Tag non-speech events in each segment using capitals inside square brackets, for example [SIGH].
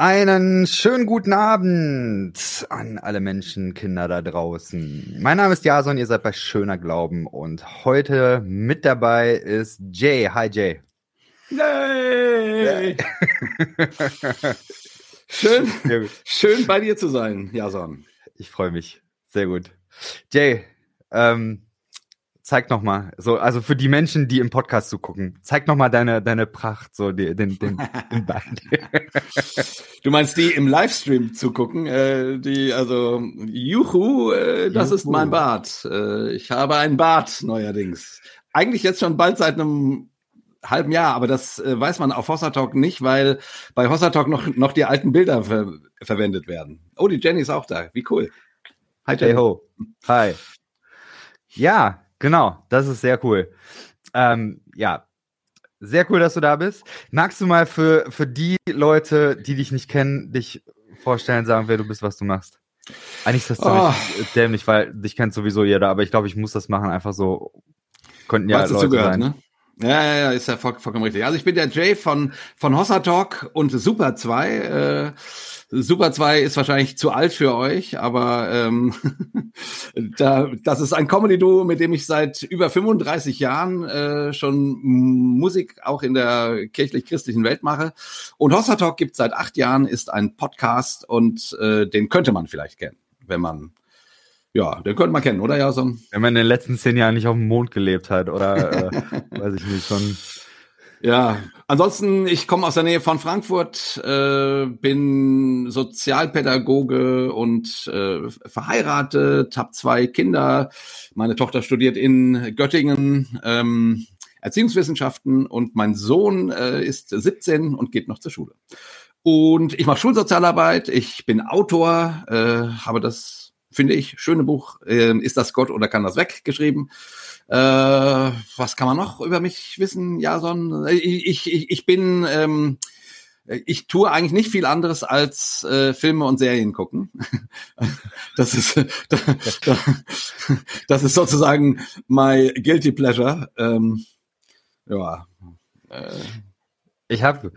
Einen schönen guten Abend an alle Menschenkinder da draußen. Mein Name ist Jason, ihr seid bei Schöner Glauben und heute mit dabei ist Jay. Hi Jay. Yay! [LAUGHS] schön, schön bei dir zu sein, Jason. Ich freue mich. Sehr gut. Jay, ähm, zeig noch mal, so, also für die Menschen, die im Podcast zugucken, zeig noch mal deine, deine Pracht, so die, den, den, den Band. [LAUGHS] du meinst die im Livestream zugucken, äh, die, also, juhu, äh, das juhu. ist mein Bart. Äh, ich habe ein Bart neuerdings. Eigentlich jetzt schon bald seit einem halben Jahr, aber das äh, weiß man auf Hossa Talk nicht, weil bei Hossa Talk noch, noch die alten Bilder ver verwendet werden. Oh, die Jenny ist auch da. Wie cool. Hi, Jenny. Hey ho. Hi. Ja, Genau, das ist sehr cool. Ähm, ja, sehr cool, dass du da bist. Magst du mal für, für die Leute, die dich nicht kennen, dich vorstellen, sagen, wer du bist, was du machst? Eigentlich ist das oh. dämlich, weil dich kennt sowieso jeder, aber ich glaube, ich muss das machen, einfach so. Könnten ja Leute zugehört, sein. Ne? Ja, ja, ja, ist ja voll, vollkommen richtig. Also ich bin der Jay von, von Hossa Talk und Super 2. Äh, Super 2 ist wahrscheinlich zu alt für euch, aber ähm, [LAUGHS] da, das ist ein Comedy-Duo, mit dem ich seit über 35 Jahren äh, schon Musik auch in der kirchlich-christlichen Welt mache. Und Hossa Talk gibt seit acht Jahren, ist ein Podcast und äh, den könnte man vielleicht kennen, wenn man ja, den könnte man kennen, oder Jason? Wenn man in den letzten zehn Jahren nicht auf dem Mond gelebt hat, oder äh, [LAUGHS] weiß ich nicht, schon ja, ansonsten, ich komme aus der Nähe von Frankfurt, äh, bin Sozialpädagoge und äh, verheiratet, habe zwei Kinder. Meine Tochter studiert in Göttingen ähm, Erziehungswissenschaften und mein Sohn äh, ist 17 und geht noch zur Schule. Und ich mache Schulsozialarbeit, ich bin Autor, äh, habe das, finde ich, schöne Buch, äh, Ist das Gott oder kann das weg geschrieben. Äh, was kann man noch über mich wissen, Jason? Ich, ich, ich bin, ähm, ich tue eigentlich nicht viel anderes als äh, Filme und Serien gucken. [LAUGHS] Das ist, [LAUGHS] das ist sozusagen my guilty pleasure. Ähm, ja. Äh. Ich habe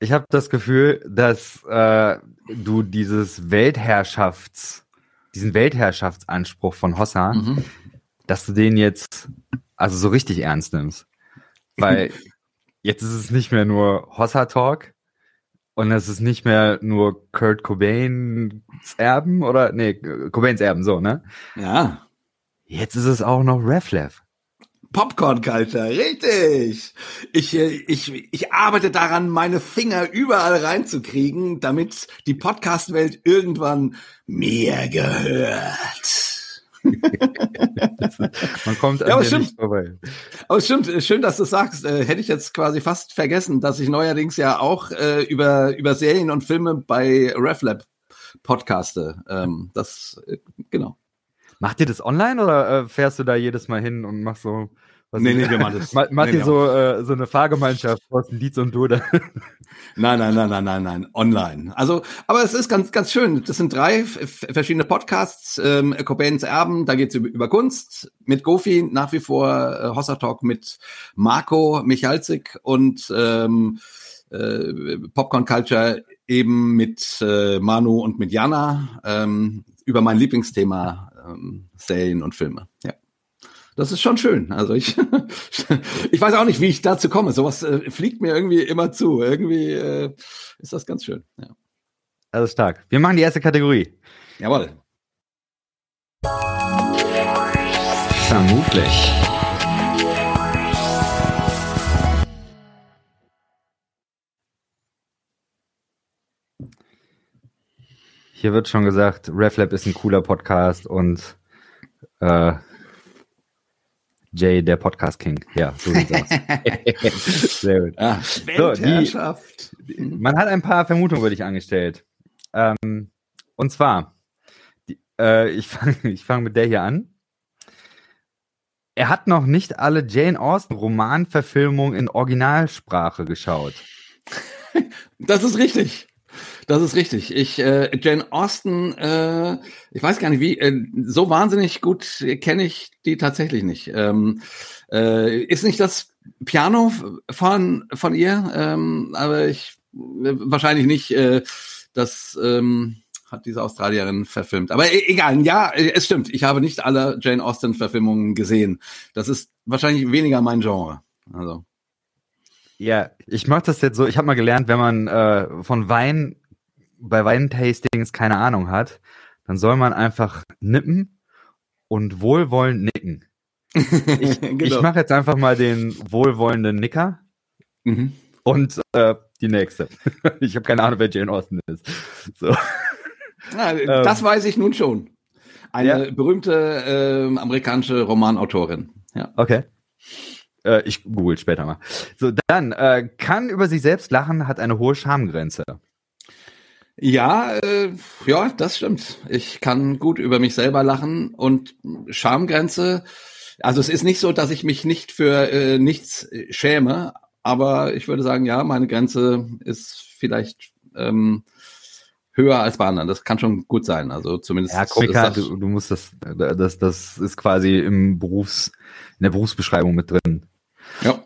ich hab das Gefühl, dass äh, du dieses Weltherrschafts, diesen Weltherrschaftsanspruch von Hossa mhm dass du den jetzt also so richtig ernst nimmst. Weil [LAUGHS] jetzt ist es nicht mehr nur Hossa Talk und es ist nicht mehr nur Kurt Cobains Erben oder nee, Cobains Erben, so, ne? Ja. Jetzt ist es auch noch Reflev. Popcorn Culture, richtig. Ich, äh, ich, ich arbeite daran, meine Finger überall reinzukriegen, damit die Podcast-Welt irgendwann mir gehört. [LAUGHS] Man kommt an ja, dir nicht vorbei. Aber stimmt, schön, dass du sagst. Äh, hätte ich jetzt quasi fast vergessen, dass ich neuerdings ja auch äh, über, über Serien und Filme bei RefLab podcaste. Ähm, das, äh, genau. Macht ihr das online oder äh, fährst du da jedes Mal hin und machst so was nee, nee, wir machen das. Macht nee, ihr so, äh, so eine Fahrgemeinschaft, Thorsten Dietz und du? Oder? [LAUGHS] Nein, nein, nein, nein, nein, nein, online. Also, aber es ist ganz, ganz schön. Das sind drei verschiedene Podcasts. Ähm, Cobains Erben, da geht's über, über Kunst. Mit Gofi nach wie vor äh, Hossa Talk mit Marco Michalzik und ähm, äh, Popcorn Culture eben mit äh, Manu und mit Jana ähm, über mein Lieblingsthema ähm, Serien und Filme. Ja das ist schon schön. Also ich, [LAUGHS] ich weiß auch nicht, wie ich dazu komme. Sowas äh, fliegt mir irgendwie immer zu. Irgendwie äh, ist das ganz schön. Ja. Also stark. Wir machen die erste Kategorie. Jawohl. Vermutlich. Hier wird schon gesagt, RefLab ist ein cooler Podcast und äh, Jay, der Podcast King. Ja, so sieht's aus. [LAUGHS] Sehr gut. Ah, so, die, man hat ein paar Vermutungen über dich angestellt. Ähm, und zwar, die, äh, ich [LAUGHS] fange ich fang mit der hier an. Er hat noch nicht alle Jane Austen Romanverfilmungen in Originalsprache geschaut. Das ist richtig. Das ist richtig. Ich äh, Jane Austen, äh, ich weiß gar nicht wie, äh, so wahnsinnig gut kenne ich die tatsächlich nicht. Ähm, äh, ist nicht das Piano von von ihr, ähm, aber ich äh, wahrscheinlich nicht. Äh, Das ähm, hat diese Australierin verfilmt. Aber e egal, ja, es stimmt. Ich habe nicht alle Jane Austen-Verfilmungen gesehen. Das ist wahrscheinlich weniger mein Genre. Also. Ja, ich mache das jetzt so. Ich habe mal gelernt, wenn man äh, von Wein bei Weintastings keine Ahnung hat, dann soll man einfach nippen und wohlwollend nicken. [LAUGHS] Ich, genau. ich mache jetzt einfach mal den wohlwollenden Nicker mhm. und äh, die nächste. [LAUGHS] ich habe keine Ahnung, wer Jane Austen ist. So. Ja, [LAUGHS] das ähm, weiß ich nun schon. Eine ja. berühmte äh, amerikanische Romanautorin. Ja. Okay. Äh, ich google später mal. So, dann äh, kann über sich selbst lachen, hat eine hohe Schamgrenze. Ja, äh, ja, das stimmt. Ich kann gut über mich selber lachen und Schamgrenze. Also es ist nicht so, dass ich mich nicht für äh, nichts schäme, aber ich würde sagen, ja, meine Grenze ist vielleicht ähm, höher als bei anderen. Das kann schon gut sein. Also zumindest. Ja, Komiker, du, du musst das, das, das ist quasi im Berufs, in der Berufsbeschreibung mit drin. Ja.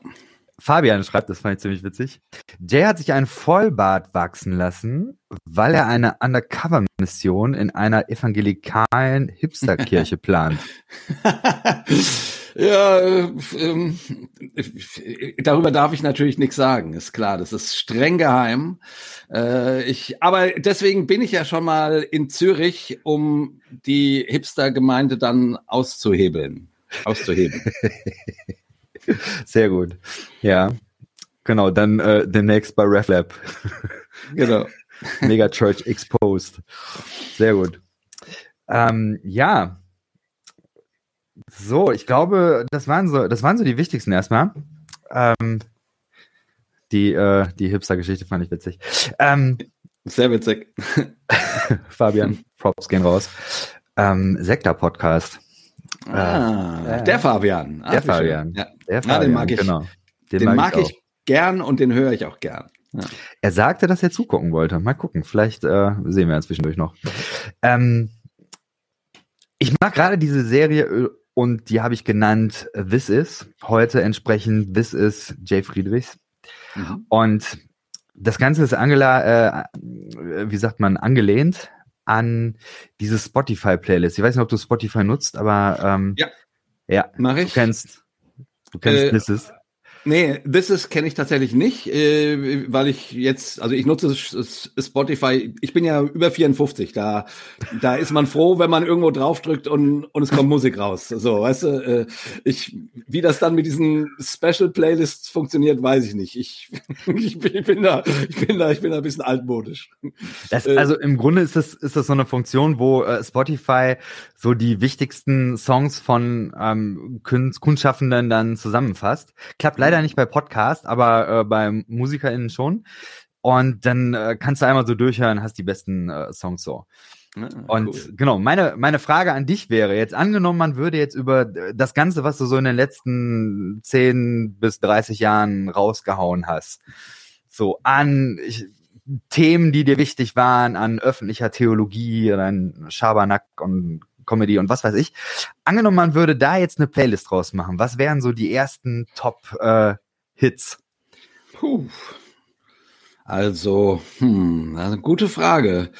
Fabian schreibt, das fand ich ziemlich witzig. Jay hat sich einen Vollbart wachsen lassen, weil er eine Undercover-Mission in einer evangelikalen Hipsterkirche [LAUGHS] plant. ja, äh, ähm, darüber darf ich natürlich nichts sagen, ist klar. Das ist streng geheim. Äh, ich, aber deswegen bin ich ja schon mal in Zürich, um die Hipster-Gemeinde dann auszuhebeln, auszuheben. [LAUGHS] [LAUGHS] Sehr gut. Ja. Genau, dann äh, demnächst bei RefLab. [LAUGHS] genau. Mega Church Exposed. Sehr gut. Ähm, ja. So, ich glaube, das waren so, das waren so die wichtigsten erstmal. Ähm, die, äh, die Hipster-Geschichte fand ich witzig. Ähm, Sehr witzig. [LAUGHS] Fabian, Props gehen raus. Ähm, Sektor-Podcast. Ah, äh, der Fabian. Ah, der Fabian. Ja. Der Fabian, ja, den mag ich. Genau. Den, den mag, ich, ich gern und den höre ich auch gern. Ja. Er sagte, dass er zugucken wollte. Mal gucken, vielleicht äh, sehen wir ihn zwischendurch noch. Ähm, ich mag gerade diese Serie äh, und die habe ich genannt äh, This Is. Heute entsprechend This Is Jay Friedrichs. Mhm. Und das Ganze ist Angela, äh, wie sagt man, angelehnt an diese Spotify-Playlist. Ich weiß nicht, ob du Spotify nutzt, aber ähm, ja, ja, mach ich. Du kennst, du kennst äh, Is. Nee, This is kenne ich tatsächlich nicht, äh, weil ich jetzt, also ich nutze Spotify, ich bin ja über 54, da, da ist man froh, wenn man irgendwo draufdrückt und, und es kommt Musik raus. So, weißt du, äh, ich, wie das dann mit diesen Special Playlists funktioniert, weiß ich nicht. Ich, [LAUGHS] ich, bin, ich bin da, ich bin da, ich bin da ein bisschen altmodisch. Das, äh, also im Grunde ist das, ist das so eine Funktion, wo äh, Spotify so die wichtigsten Songs von ähm, Kunstschaffenden dann zusammenfasst. Klappt leider leider nicht bei Podcast, aber äh, bei MusikerInnen schon. Und dann äh, kannst du einmal so durchhören, hast die besten äh, Songs so. Ja, und cool. genau, meine, meine Frage an dich wäre jetzt angenommen, man würde jetzt über das Ganze, was du so in den letzten 10 bis 30 Jahren rausgehauen hast, so an ich, Themen, die dir wichtig waren, an öffentlicher Theologie, an Schabernack und Comedy und was weiß ich. Angenommen, man würde da jetzt eine Playlist draus machen. Was wären so die ersten Top-Hits? Äh, Puh. Also, hm, eine gute Frage.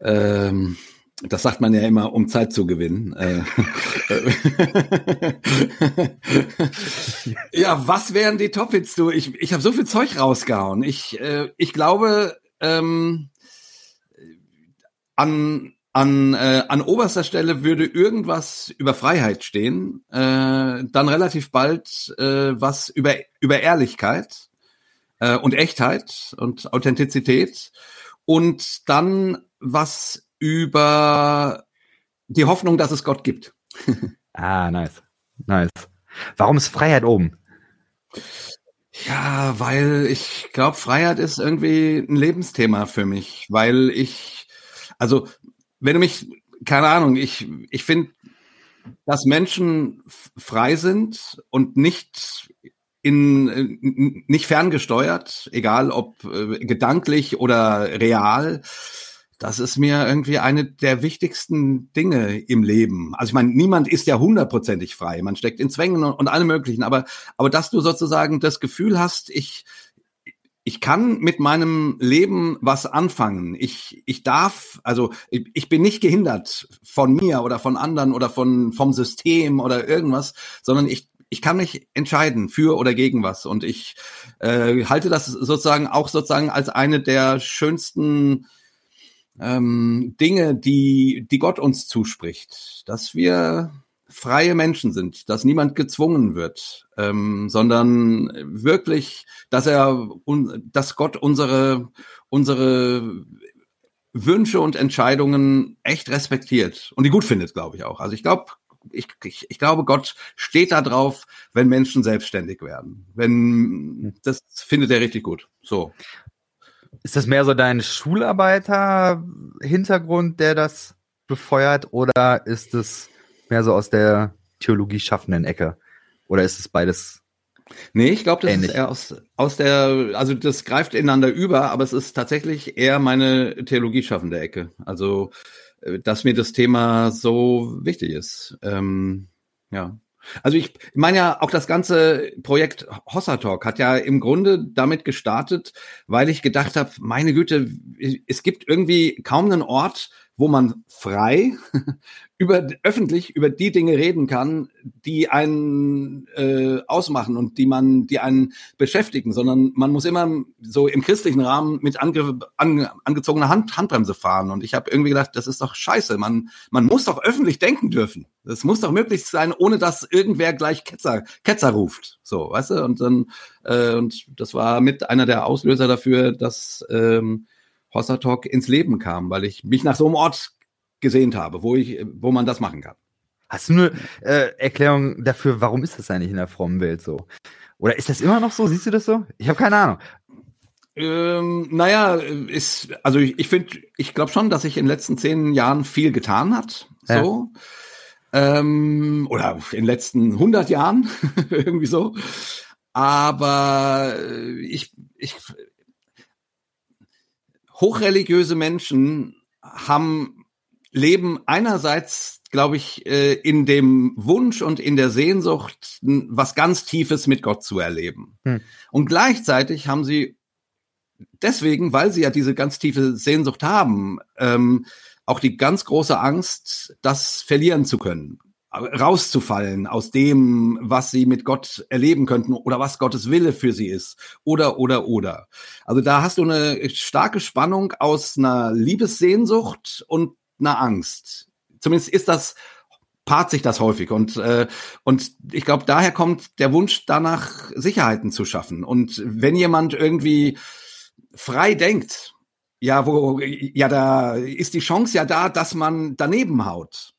Ähm, das sagt man ja immer, um Zeit zu gewinnen. Äh, [LAUGHS] ja, was wären die Top-Hits? Ich, ich habe so viel Zeug rausgehauen. Ich, äh, ich glaube, ähm, an an, äh, an oberster Stelle würde irgendwas über Freiheit stehen, äh, dann relativ bald äh, was über, über Ehrlichkeit äh, und Echtheit und Authentizität und dann was über die Hoffnung, dass es Gott gibt. [LAUGHS] ah, nice. Nice. Warum ist Freiheit oben? Ja, weil ich glaube, Freiheit ist irgendwie ein Lebensthema für mich, weil ich, also wenn du mich, keine Ahnung, ich, ich finde, dass Menschen frei sind und nicht in nicht ferngesteuert, egal ob äh, gedanklich oder real. Das ist mir irgendwie eine der wichtigsten Dinge im Leben. Also ich meine, niemand ist ja hundertprozentig frei. Man steckt in Zwängen und, und allem möglichen. Aber, aber dass du sozusagen das Gefühl hast, ich, ich kann mit meinem Leben was anfangen. Ich, ich darf, also ich, ich bin nicht gehindert von mir oder von anderen oder von, vom System oder irgendwas, sondern ich, ich kann mich entscheiden für oder gegen was. Und ich äh, halte das sozusagen auch sozusagen als eine der schönsten ähm, Dinge, die, die Gott uns zuspricht, dass wir freie Menschen sind, dass niemand gezwungen wird, ähm, sondern wirklich, dass er, dass Gott unsere, unsere Wünsche und Entscheidungen echt respektiert und die gut findet, glaube ich auch. Also ich glaube, ich, ich, ich glaube, Gott steht da drauf, wenn Menschen selbstständig werden. Wenn das findet er richtig gut. So. Ist das mehr so dein Schularbeiter-Hintergrund, der das befeuert, oder ist es mehr so aus der Theologie schaffenden Ecke? Oder ist es beides? Nee, ich glaube, das ähnlich? ist eher aus, aus der, also das greift ineinander über, aber es ist tatsächlich eher meine Theologie schaffende Ecke. Also, äh, dass mir das Thema so wichtig ist. Ähm, ja. Also ich meine ja, auch das ganze Projekt Hossa Talk hat ja im Grunde damit gestartet, weil ich gedacht habe, meine Güte, es gibt irgendwie kaum einen Ort, wo man frei [LAUGHS] über öffentlich über die Dinge reden kann, die einen äh, ausmachen und die man, die einen beschäftigen, sondern man muss immer so im christlichen Rahmen mit ange, ange, angezogener Hand, Handbremse fahren. Und ich habe irgendwie gedacht, das ist doch scheiße. Man, man muss doch öffentlich denken dürfen. Das muss doch möglich sein, ohne dass irgendwer gleich Ketzer, Ketzer ruft. So, weißt du? Und dann, äh, und das war mit einer der Auslöser dafür, dass ähm, Hossa Talk ins Leben kam, weil ich mich nach so einem Ort gesehnt habe, wo ich, wo man das machen kann. Hast du eine äh, Erklärung dafür, warum ist das eigentlich in der frommen Welt so? Oder ist das immer noch so? Siehst du das so? Ich habe keine Ahnung. Ähm, naja, ist, also ich, ich finde, ich glaube schon, dass sich in den letzten zehn Jahren viel getan hat. So. Ja. Ähm, oder in den letzten 100 Jahren, [LAUGHS] irgendwie so. Aber ich, ich, hochreligiöse Menschen haben, leben einerseits, glaube ich, äh, in dem Wunsch und in der Sehnsucht, was ganz Tiefes mit Gott zu erleben. Hm. Und gleichzeitig haben sie deswegen, weil sie ja diese ganz tiefe Sehnsucht haben, ähm, auch die ganz große Angst, das verlieren zu können rauszufallen aus dem, was sie mit Gott erleben könnten oder was Gottes Wille für sie ist oder oder oder. Also da hast du eine starke Spannung aus einer Liebessehnsucht und einer Angst. Zumindest ist das paart sich das häufig und äh, und ich glaube daher kommt der Wunsch danach Sicherheiten zu schaffen und wenn jemand irgendwie frei denkt, ja wo ja da ist die Chance ja da, dass man daneben haut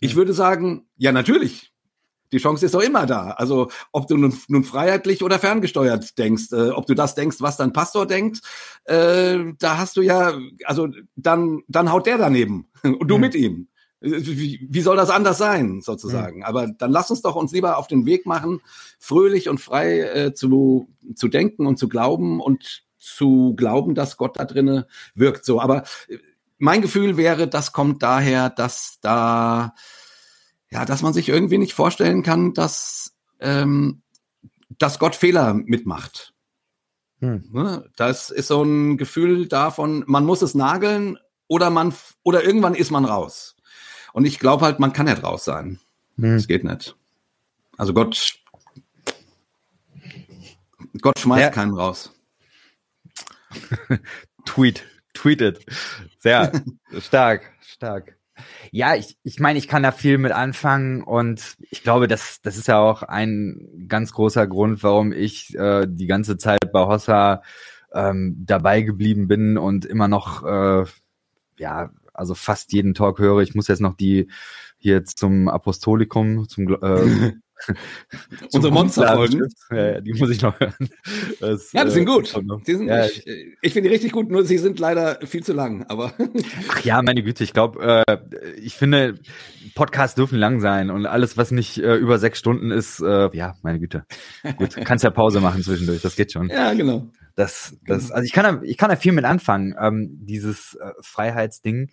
ich würde sagen, ja, natürlich. Die Chance ist doch immer da. Also, ob du nun, nun freiheitlich oder ferngesteuert denkst, äh, ob du das denkst, was dein Pastor denkt, äh, da hast du ja, also dann, dann haut der daneben [LAUGHS] und du mhm. mit ihm. Wie, wie soll das anders sein, sozusagen? Mhm. Aber dann lass uns doch uns lieber auf den Weg machen, fröhlich und frei äh, zu, zu denken und zu glauben und zu glauben, dass Gott da drinnen wirkt. So, aber mein Gefühl wäre, das kommt daher, dass da, ja, dass man sich irgendwie nicht vorstellen kann, dass, ähm, dass Gott Fehler mitmacht. Hm. Ne? Das ist so ein Gefühl davon, man muss es nageln oder man, oder irgendwann ist man raus. Und ich glaube halt, man kann nicht raus sein. Hm. Das geht nicht. Also Gott, Gott schmeißt ja. keinen raus. [LAUGHS] Tweet tweetet. Sehr [LAUGHS] stark, stark. Ja, ich, ich meine, ich kann da viel mit anfangen und ich glaube, das, das ist ja auch ein ganz großer Grund, warum ich äh, die ganze Zeit bei Hossa ähm, dabei geblieben bin und immer noch, äh, ja, also fast jeden Talk höre. Ich muss jetzt noch die hier zum Apostolikum, zum [LAUGHS] äh, Unsere Monsterfolgen. [LAUGHS] Ja, die muss ich noch hören. Das, ja, das sind äh, gut. Die sind, ja, ich, ich finde die richtig gut, nur sie sind leider viel zu lang. Aber [LAUGHS] Ach ja, meine Güte, ich glaube, äh, ich finde, Podcasts dürfen lang sein und alles, was nicht äh, über sechs Stunden ist, äh, ja, meine Güte. Gut, [LAUGHS] kannst ja Pause machen zwischendurch, das geht schon. Ja, genau. Das, das, also ich kann da, ich kann da viel mit anfangen, ähm, dieses äh, Freiheitsding.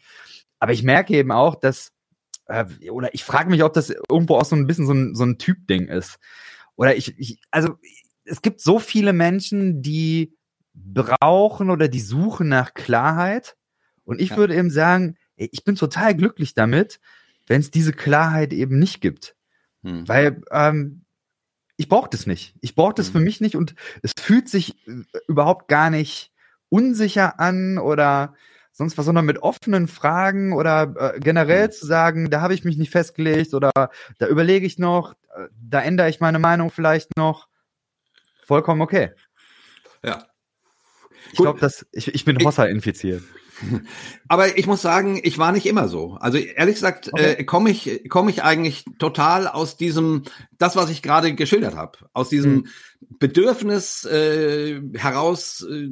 Aber ich merke eben auch, dass äh, oder ich frage mich, ob das irgendwo auch so ein bisschen so ein, so ein Typ-Ding ist. Oder ich, ich, also es gibt so viele Menschen, die brauchen oder die suchen nach Klarheit. Und ich ja. würde eben sagen, ich bin total glücklich damit, wenn es diese Klarheit eben nicht gibt. Hm. Weil ähm, ich brauche das nicht. Ich brauche das hm. für mich nicht und es fühlt sich äh, überhaupt gar nicht unsicher an oder sonst was, sondern mit offenen Fragen oder äh, generell hm. zu sagen, da habe ich mich nicht festgelegt oder da überlege ich noch, äh, da ändere ich meine Meinung vielleicht noch. Vollkommen okay. Ja. Ich glaube, dass ich, ich bin Hossa infiziert. [LAUGHS] Aber ich muss sagen, ich war nicht immer so. Also ehrlich gesagt, okay. äh, komme ich komme ich eigentlich total aus diesem, das was ich gerade geschildert habe, aus diesem mhm. Bedürfnis äh, heraus, äh,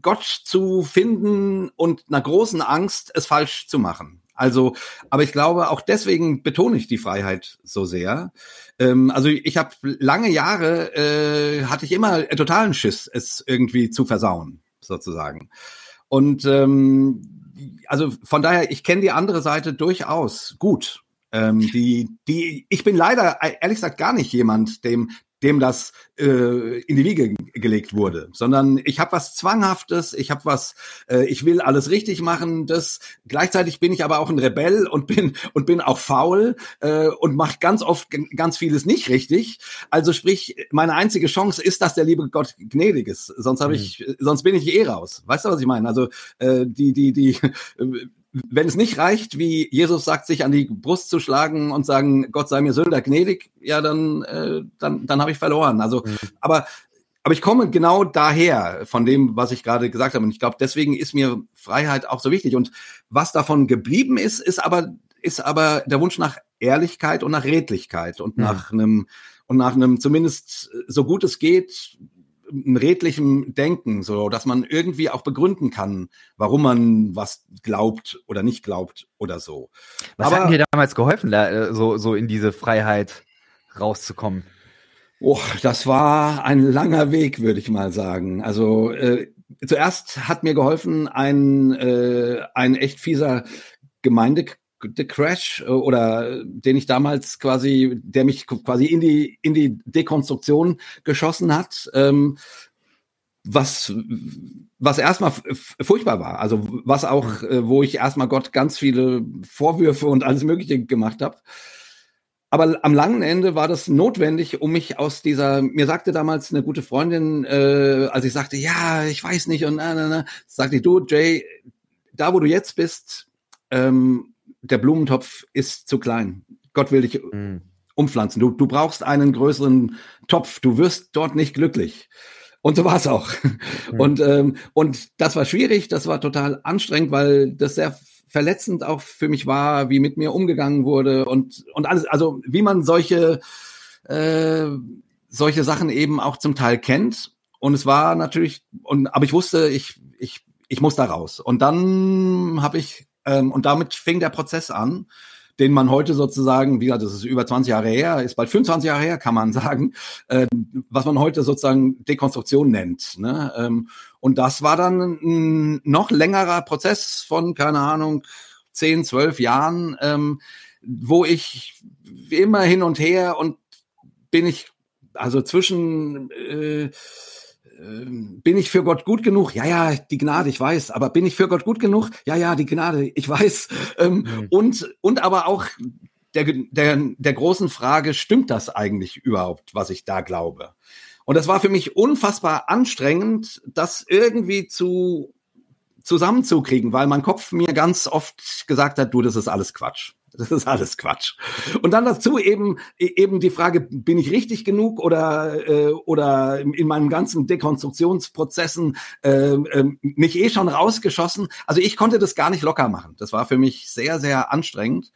Gott zu finden und einer großen Angst, es falsch zu machen. Also, aber ich glaube, auch deswegen betone ich die Freiheit so sehr. Ähm, also ich habe lange Jahre äh, hatte ich immer totalen Schiss, es irgendwie zu versauen, sozusagen. Und ähm, also von daher, ich kenne die andere Seite durchaus gut. Ähm, die, die, ich bin leider ehrlich gesagt gar nicht jemand, dem dem das äh, in die Wiege gelegt wurde, sondern ich habe was Zwanghaftes, ich habe was, äh, ich will alles richtig machen. Das gleichzeitig bin ich aber auch ein Rebell [LAUGHS] und bin und bin auch faul äh, und mache ganz oft ganz vieles nicht richtig. Also sprich, meine einzige Chance ist, dass der liebe Gott gnädig ist. Sonst habe ich, mhm. sonst bin ich eh raus. Weißt du, was ich meine? Also äh, die die die [LAUGHS] wenn es nicht reicht, wie Jesus sagt, sich an die Brust zu schlagen und sagen, Gott sei mir Sünder gnädig, ja, dann, äh, dann, dann habe ich verloren. Also, mhm. aber, aber ich komme genau daher von dem, was ich gerade gesagt habe. Und ich glaube, deswegen ist mir Freiheit auch so wichtig. Und was davon geblieben ist, ist aber, ist aber der Wunsch nach Ehrlichkeit und nach Redlichkeit und mhm. nach einem, und nach einem zumindest so gut es geht, redlichem Denken, so dass man irgendwie auch begründen kann, warum man was glaubt oder nicht glaubt oder so. Was Aber, hat dir damals geholfen, da, äh, so, so in diese Freiheit rauszukommen? Oh, das war ein langer Weg, würde ich mal sagen. Also äh, zuerst hat mir geholfen ein, äh, ein echt fieser Gemeinde The Crash äh, oder den ich damals quasi, der mich quasi in die in die Dekonstruktion geschossen hat, ähm, was was erstmal furchtbar war, also was auch, äh, wo ich erstmal Gott ganz viele Vorwürfe und alles Mögliche gemacht habe. Aber am langen Ende war das notwendig, um mich aus dieser, mir sagte damals eine gute Freundin, äh, als ich sagte, ja, ich weiß nicht und na, na, na, sagte ich, du, Jay, da wo du jetzt bist, ähm, der Blumentopf ist zu klein. Gott will dich mhm. umpflanzen. Du, du brauchst einen größeren Topf. Du wirst dort nicht glücklich. Und so war es auch. Mhm. Und, ähm, und das war schwierig, das war total anstrengend, weil das sehr verletzend auch für mich war, wie mit mir umgegangen wurde und, und alles, also wie man solche, äh, solche Sachen eben auch zum Teil kennt. Und es war natürlich, und, aber ich wusste, ich, ich, ich muss da raus. Und dann habe ich ähm, und damit fing der Prozess an, den man heute sozusagen, wie gesagt, das ist über 20 Jahre her, ist bald 25 Jahre her, kann man sagen, äh, was man heute sozusagen Dekonstruktion nennt. Ne? Ähm, und das war dann ein noch längerer Prozess von, keine Ahnung, 10, 12 Jahren, ähm, wo ich immer hin und her und bin ich also zwischen äh, bin ich für Gott gut genug? Ja, ja, die Gnade, ich weiß. Aber bin ich für Gott gut genug? Ja, ja, die Gnade, ich weiß. Ähm, mhm. Und und aber auch der der der großen Frage: Stimmt das eigentlich überhaupt, was ich da glaube? Und das war für mich unfassbar anstrengend, das irgendwie zu zusammenzukriegen, weil mein Kopf mir ganz oft gesagt hat, du, das ist alles Quatsch. [LAUGHS] Das ist alles Quatsch. Und dann dazu eben eben die Frage, bin ich richtig genug oder äh, oder in meinen ganzen Dekonstruktionsprozessen äh, äh, mich eh schon rausgeschossen. Also ich konnte das gar nicht locker machen. Das war für mich sehr sehr anstrengend.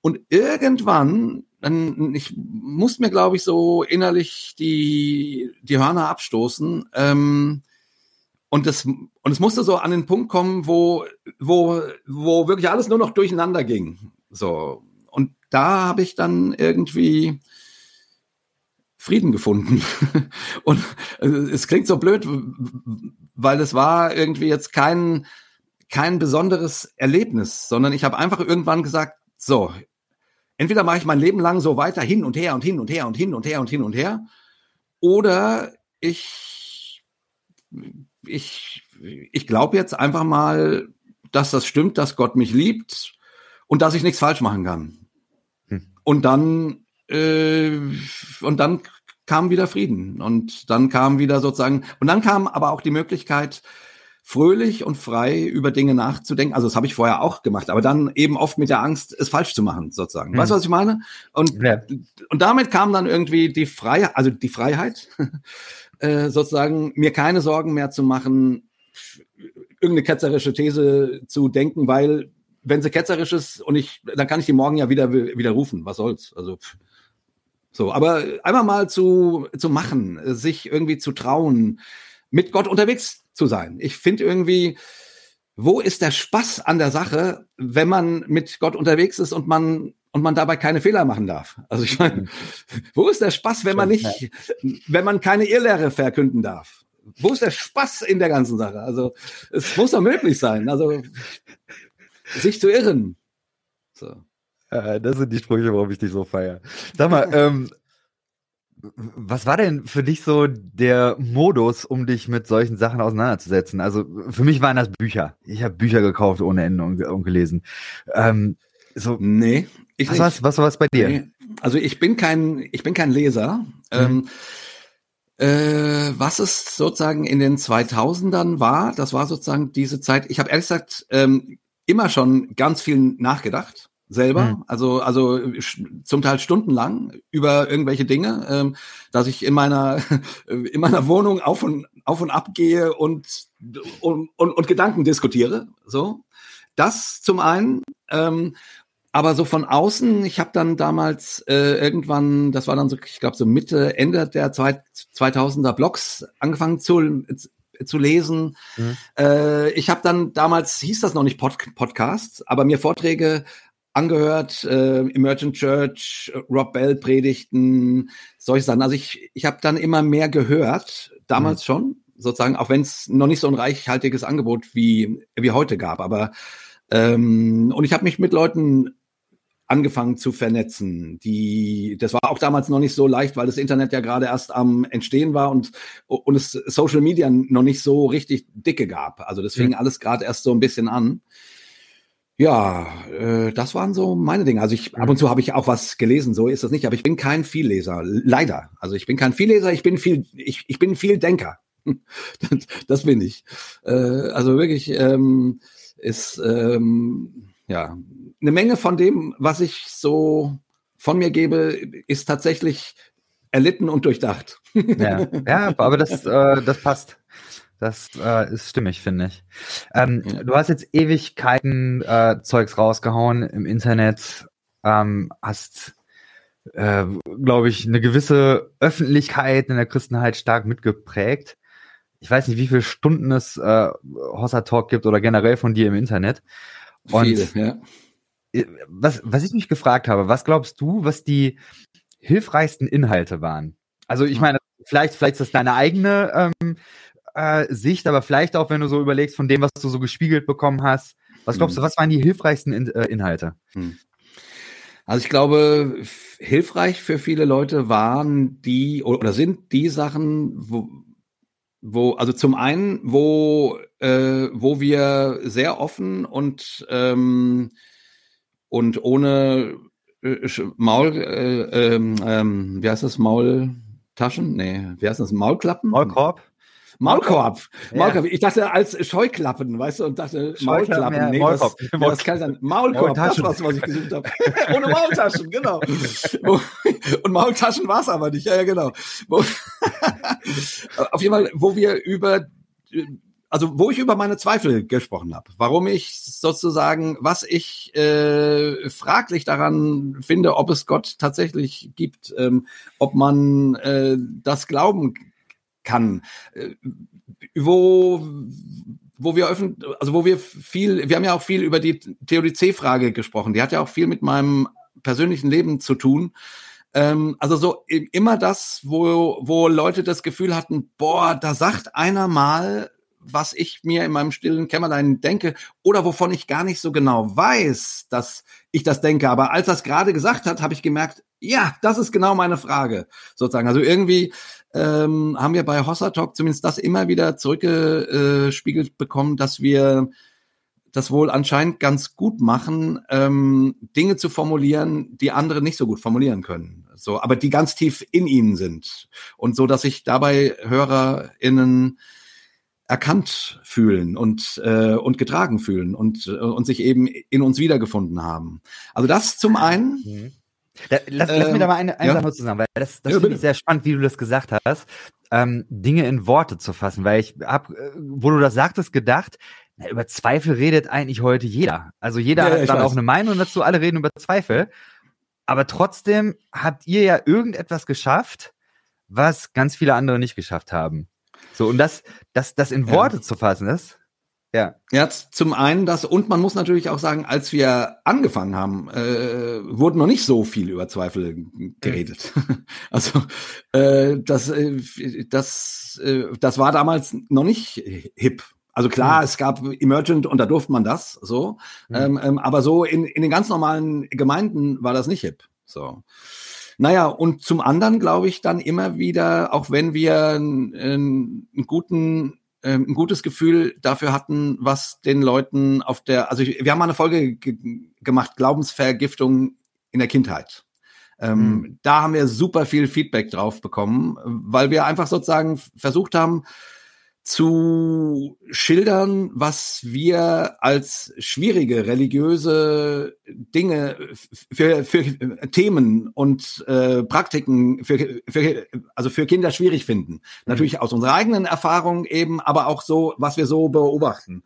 Und irgendwann, dann, ich musste mir, glaube ich, so innerlich die, die Hörner abstoßen. Ähm, und das, und es musste so an den Punkt kommen, wo, wo, wo wirklich alles nur noch durcheinander ging. So. Und da habe ich dann irgendwie Frieden gefunden. [LAUGHS] und es klingt so blöd, weil es war irgendwie jetzt kein, kein besonderes Erlebnis, sondern ich habe einfach irgendwann gesagt, so, entweder mache ich mein Leben lang so weiter hin und her und hin und her und hin und her und hin und her, oder ich ich, ich glaube jetzt einfach mal, dass das stimmt, dass Gott mich liebt und dass ich nichts falsch machen kann. Hm. Und dann äh, und dann kam wieder Frieden und dann kam wieder sozusagen und dann kam aber auch die Möglichkeit fröhlich und frei über Dinge nachzudenken. Also das habe ich vorher auch gemacht, aber dann eben oft mit der Angst, es falsch zu machen, sozusagen. Hm. Weißt du, was ich meine? Und, ja. und damit kam dann irgendwie die Freiheit, also die Freiheit, [LAUGHS] äh, sozusagen, mir keine Sorgen mehr zu machen, irgendeine ketzerische These zu denken, weil wenn sie ketzerisch ist und ich, dann kann ich die morgen ja wieder wieder rufen. Was soll's? Also so, aber einmal mal zu zu machen, sich irgendwie zu trauen, mit Gott unterwegs zu sein. Ich finde irgendwie, wo ist der Spaß an der Sache, wenn man mit Gott unterwegs ist und man und man dabei keine Fehler machen darf. Also ich meine, [LAUGHS] wo ist der Spaß, wenn man nicht, wenn man keine Irrlehre verkünden darf? Wo ist der Spaß in der ganzen Sache? Also es muss doch möglich sein. Also sich zu irren. So. das sind die Sprüche, warum ich dich so feiere. Sag mal, [LAUGHS] ähm, was war denn für dich so der Modus, um dich mit solchen Sachen auseinanderzusetzen? Also für mich waren das Bücher. Ich habe Bücher gekauft ohne Ende und, und gelesen. Ähm, so, nee, ich was, was, was war es bei dir? Nee. Also ich bin kein, ich bin kein Leser. Mhm. Ähm, äh, was es sozusagen in den 2000ern war, das war sozusagen diese Zeit. Ich habe ehrlich gesagt ähm, immer schon ganz viel nachgedacht selber, mhm. also also zum Teil stundenlang über irgendwelche Dinge, ähm, dass ich in meiner [LAUGHS] in meiner Wohnung auf und auf und ab gehe und und, und, und Gedanken diskutiere, so das zum einen. Ähm, aber so von außen, ich habe dann damals äh, irgendwann, das war dann so, ich glaube so Mitte, Ende der 2000er Blogs angefangen zu, zu lesen. Mhm. Äh, ich habe dann damals, hieß das noch nicht Pod Podcast, aber mir Vorträge angehört, äh, Emergent Church, Rob Bell Predigten, solche Sachen. Also ich, ich habe dann immer mehr gehört, damals mhm. schon, sozusagen, auch wenn es noch nicht so ein reichhaltiges Angebot wie, wie heute gab. Aber ähm, und ich habe mich mit Leuten angefangen zu vernetzen. Die, das war auch damals noch nicht so leicht, weil das Internet ja gerade erst am Entstehen war und, und es Social Media noch nicht so richtig dicke gab. Also das fing ja. alles gerade erst so ein bisschen an. Ja, äh, das waren so meine Dinge. Also ich ab und zu habe ich auch was gelesen, so ist das nicht, aber ich bin kein Vielleser, leider. Also ich bin kein Vielleser, ich bin viel, ich, ich bin viel Denker. [LAUGHS] das, das bin ich. Äh, also wirklich ähm, ist ähm, ja eine Menge von dem, was ich so von mir gebe, ist tatsächlich erlitten und durchdacht. Ja, ja aber das, äh, das passt. Das äh, ist stimmig, finde ich. Ähm. Du hast jetzt Ewigkeiten äh, Zeugs rausgehauen im Internet, ähm, hast, äh, glaube ich, eine gewisse Öffentlichkeit in der Christenheit stark mitgeprägt. Ich weiß nicht, wie viele Stunden es äh, Hossa Talk gibt oder generell von dir im Internet. Und Viele, ja. Äh, was, was ich mich gefragt habe, was glaubst du, was die hilfreichsten Inhalte waren? Also ich meine, vielleicht, vielleicht ist das deine eigene ähm, äh, Sicht, aber vielleicht auch, wenn du so überlegst von dem, was du so gespiegelt bekommen hast. Was glaubst du, hm. was waren die hilfreichsten In äh, Inhalte? Hm. Also ich glaube, hilfreich für viele Leute waren die oder sind die Sachen, wo, wo also zum einen, wo äh, wo wir sehr offen und ähm, und ohne äh, Maul, äh, ähm, ähm, wie heißt das, Maultaschen? Nee, wie heißt das, Maulklappen? Maulkorb? Maulkorb. Ja. Maulkorb. Ich dachte als Scheuklappen, weißt du, und dachte Maulklappen. Ja, nee, Maulkorb. Das, das kann sein. Maulkorb, das war's, was ich gesucht habe. [LAUGHS] Ohne Maultaschen, genau. [LAUGHS] und Maultaschen war's aber nicht. Ja, ja, genau. [LAUGHS] Auf jeden Fall, wo wir über also wo ich über meine Zweifel gesprochen habe, warum ich sozusagen, was ich äh, fraglich daran finde, ob es Gott tatsächlich gibt, ähm, ob man äh, das glauben kann, äh, wo wo wir öffnen, also wo wir viel, wir haben ja auch viel über die Theodizee-Frage gesprochen. Die hat ja auch viel mit meinem persönlichen Leben zu tun. Ähm, also so immer das, wo, wo Leute das Gefühl hatten, boah, da sagt einer mal was ich mir in meinem stillen Kämmerlein denke oder wovon ich gar nicht so genau weiß, dass ich das denke. Aber als es gerade gesagt hat, habe ich gemerkt, ja, das ist genau meine Frage, sozusagen. Also irgendwie ähm, haben wir bei Hossa Talk zumindest das immer wieder zurückgespiegelt bekommen, dass wir das wohl anscheinend ganz gut machen, ähm, Dinge zu formulieren, die andere nicht so gut formulieren können. So, aber die ganz tief in ihnen sind. Und so, dass sich dabei HörerInnen erkannt fühlen und, äh, und getragen fühlen und, äh, und sich eben in uns wiedergefunden haben. Also das zum einen. Mhm. lass, lass ähm, mir da mal eine, eine ja. Sache zusammen, weil das, das ja, finde ich sehr spannend, wie du das gesagt hast, ähm, Dinge in Worte zu fassen, weil ich hab, äh, wo du das sagtest, gedacht, na, über Zweifel redet eigentlich heute jeder. Also jeder ja, hat dann weiß. auch eine Meinung dazu, alle reden über Zweifel. Aber trotzdem habt ihr ja irgendetwas geschafft, was ganz viele andere nicht geschafft haben. So, und das, das, das in Worte ja. zu fassen ist, ja. Ja, zum einen das, und man muss natürlich auch sagen, als wir angefangen haben, äh, wurde noch nicht so viel über Zweifel geredet. Mhm. [LAUGHS] Also äh, das, äh, das, äh, das war damals noch nicht hip. Also klar, mhm. es gab Emergent und da durfte man das so, mhm. ähm, ähm, aber so in, in den ganz normalen Gemeinden war das nicht hip. So. Naja, und zum anderen glaube ich dann immer wieder, auch wenn wir einen, einen guten ähm, ein gutes Gefühl dafür hatten, was den Leuten auf der, also wir haben mal eine Folge gemacht, Glaubensvergiftung in der Kindheit. Ähm, mhm. Da haben wir super viel Feedback drauf bekommen, weil wir einfach sozusagen versucht haben, zu schildern, was wir als schwierige religiöse Dinge für, für Themen und äh, Praktiken für, für, also für Kinder schwierig finden. Mhm. Natürlich aus unserer eigenen Erfahrung eben, aber auch so, was wir so beobachten.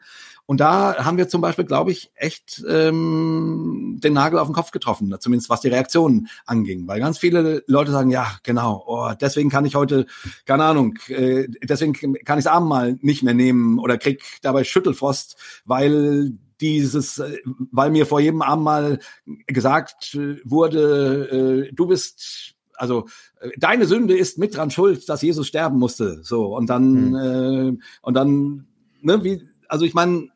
Und da haben wir zum Beispiel, glaube ich, echt ähm, den Nagel auf den Kopf getroffen, zumindest was die Reaktionen anging. Weil ganz viele Leute sagen, ja, genau, oh, deswegen kann ich heute, keine Ahnung, äh, deswegen kann ich das Abendmahl nicht mehr nehmen oder krieg dabei Schüttelfrost, weil dieses, äh, weil mir vor jedem Abendmahl gesagt wurde, äh, du bist also äh, deine Sünde ist mit dran schuld, dass Jesus sterben musste. So und dann mhm. äh, und dann ne, wie also ich meine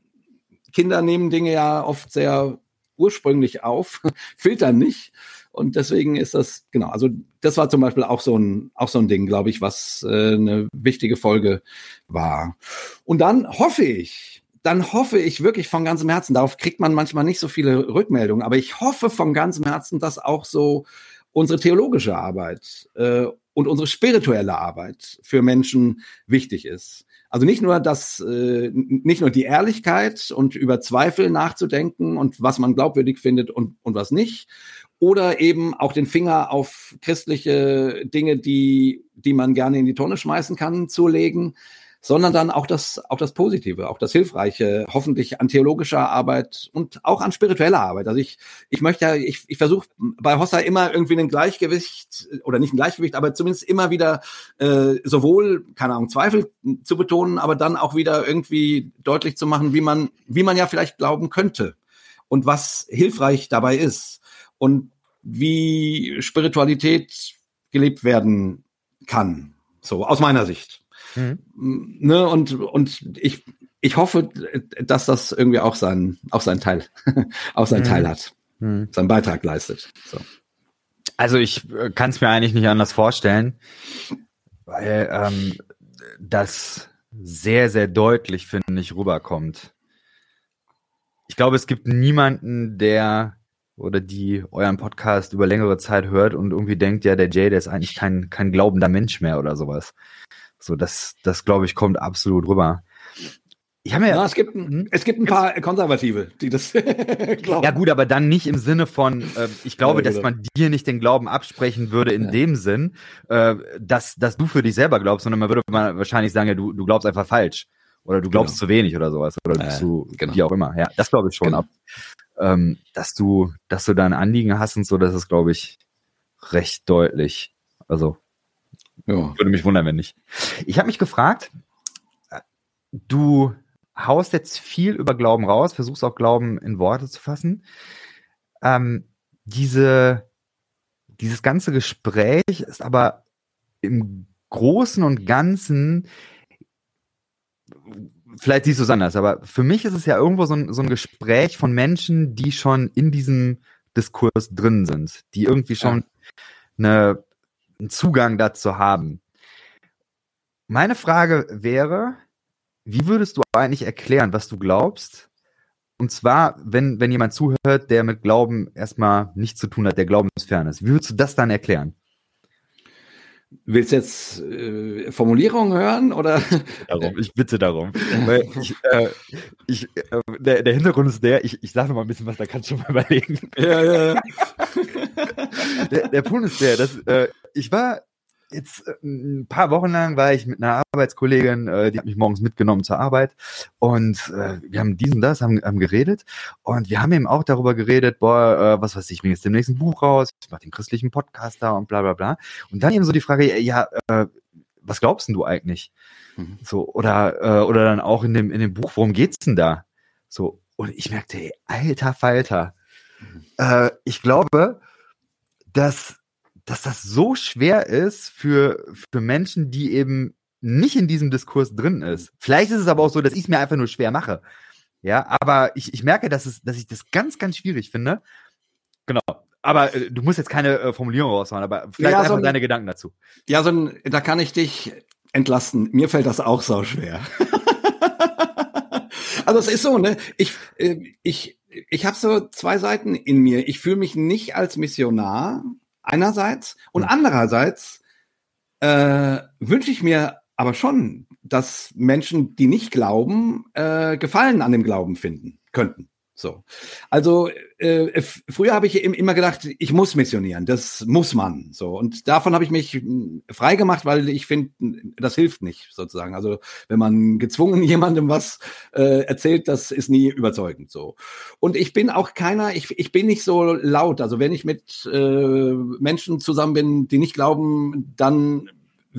Kinder nehmen Dinge ja oft sehr ursprünglich auf, [LAUGHS] filtern nicht. Und deswegen ist das, genau, also das war zum Beispiel auch so ein, auch so ein Ding, glaube ich, was äh, eine wichtige Folge war. Und dann hoffe ich, dann hoffe ich wirklich von ganzem Herzen, darauf kriegt man manchmal nicht so viele Rückmeldungen, aber ich hoffe von ganzem Herzen, dass auch so unsere theologische Arbeit äh, und unsere spirituelle Arbeit für Menschen wichtig ist. Also nicht nur das, äh, nicht nur die Ehrlichkeit und über Zweifel nachzudenken und was man glaubwürdig findet und, und was nicht. Oder eben auch den Finger auf christliche Dinge, die, die man gerne in die Tonne schmeißen kann, zu legen, sondern dann auch das, auch das Positive, auch das Hilfreiche, hoffentlich an theologischer Arbeit und auch an spiritueller Arbeit. Also ich, ich möchte ja, ich, ich versuche bei Hossa immer irgendwie ein Gleichgewicht oder nicht ein Gleichgewicht, aber zumindest immer wieder äh, sowohl, keine Ahnung, Zweifel zu betonen, aber dann auch wieder irgendwie deutlich zu machen, wie man, wie man ja vielleicht glauben könnte und was hilfreich dabei ist und wie Spiritualität gelebt werden kann. So, aus meiner Sicht. Mhm. Ne, und, und ich, ich hoffe, dass das irgendwie auch sein, auch sein Teil, [LAUGHS] auch sein mhm. Teil hat, mhm. seinen Beitrag leistet. So. Also ich äh, kann es mir eigentlich nicht anders vorstellen, weil ähm, das sehr, sehr deutlich, finde ich, rüberkommt. Ich glaube, es gibt niemanden, der oder die euren Podcast über längere Zeit hört und irgendwie denkt, ja, der Jay, der ist eigentlich kein, kein glaubender Mensch mehr oder sowas. So, das, das glaube ich, kommt absolut rüber. Ich habe ja, es gibt, hm? es gibt ein paar Konservative, die das [LAUGHS] glauben. Ja gut, aber dann nicht im Sinne von, äh, ich glaube, ja, dass man dir nicht den Glauben absprechen würde in ja. dem Sinn, äh, dass, dass du für dich selber glaubst, sondern man würde wahrscheinlich sagen, ja, du, du glaubst einfach falsch. Oder du glaubst genau. zu wenig oder sowas. Oder bist du, genau. wie auch immer. Ja, das glaube ich schon genau. ab. Ähm, dass du, dass du da ein Anliegen hast und so, das ist, glaube ich, recht deutlich. Also ja. Würde mich wundern, wenn nicht. Ich habe mich gefragt, du haust jetzt viel über Glauben raus, versuchst auch Glauben in Worte zu fassen. Ähm, diese, dieses ganze Gespräch ist aber im Großen und Ganzen, vielleicht siehst du es anders, aber für mich ist es ja irgendwo so ein, so ein Gespräch von Menschen, die schon in diesem Diskurs drin sind, die irgendwie schon ja. eine einen Zugang dazu haben. meine Frage wäre, wie würdest du eigentlich erklären, was du glaubst? Und zwar, wenn, wenn jemand zuhört, der mit Glauben erstmal nichts zu tun hat, der glaubensfern ist. Wie würdest du das dann erklären? Willst du jetzt äh, Formulierungen hören oder? Darum, ich bitte darum. Ich, äh, ich, äh, der, der Hintergrund ist der, ich, ich sage noch mal ein bisschen was, da kannst du schon mal überlegen. Ja, ja, ja. Der, der Punkt ist der, dass äh, ich war jetzt äh, ein paar Wochen lang war ich mit einer Arbeitskollegin, äh, die hat mich morgens mitgenommen zur Arbeit und äh, wir haben diesen das, haben, haben geredet und wir haben eben auch darüber geredet, boah, äh, was weiß ich, ich bringe jetzt demnächst ein Buch raus, ich mache den christlichen Podcaster und bla bla bla. Und dann eben so die Frage, ja, äh, was glaubst denn du eigentlich? Mhm. So, oder, äh, oder dann auch in dem, in dem Buch, worum geht's denn da? So, und ich merkte, ey, alter Falter, mhm. äh, ich glaube, dass dass das so schwer ist für, für Menschen, die eben nicht in diesem Diskurs drin ist. Vielleicht ist es aber auch so, dass ich es mir einfach nur schwer mache. Ja, aber ich, ich merke, dass, es, dass ich das ganz, ganz schwierig finde. Genau. Aber äh, du musst jetzt keine äh, Formulierung raushauen, aber vielleicht ja, einfach so deine Gedanken dazu. Ja, so ein, da kann ich dich entlasten. Mir fällt das auch so schwer. [LAUGHS] also es ist so, ne? Ich, äh, ich, ich habe so zwei Seiten in mir. Ich fühle mich nicht als Missionar, einerseits und hm. andererseits äh, wünsche ich mir aber schon, dass Menschen, die nicht glauben, äh, Gefallen an dem Glauben finden könnten. So. Also äh, früher habe ich immer gedacht, ich muss missionieren, das muss man. So. Und davon habe ich mich hm, frei gemacht, weil ich finde, das hilft nicht, sozusagen. Also wenn man gezwungen [LAUGHS] jemandem was äh, erzählt, das ist nie überzeugend so. Und ich bin auch keiner, ich, ich bin nicht so laut. Also wenn ich mit äh, Menschen zusammen bin, die nicht glauben, dann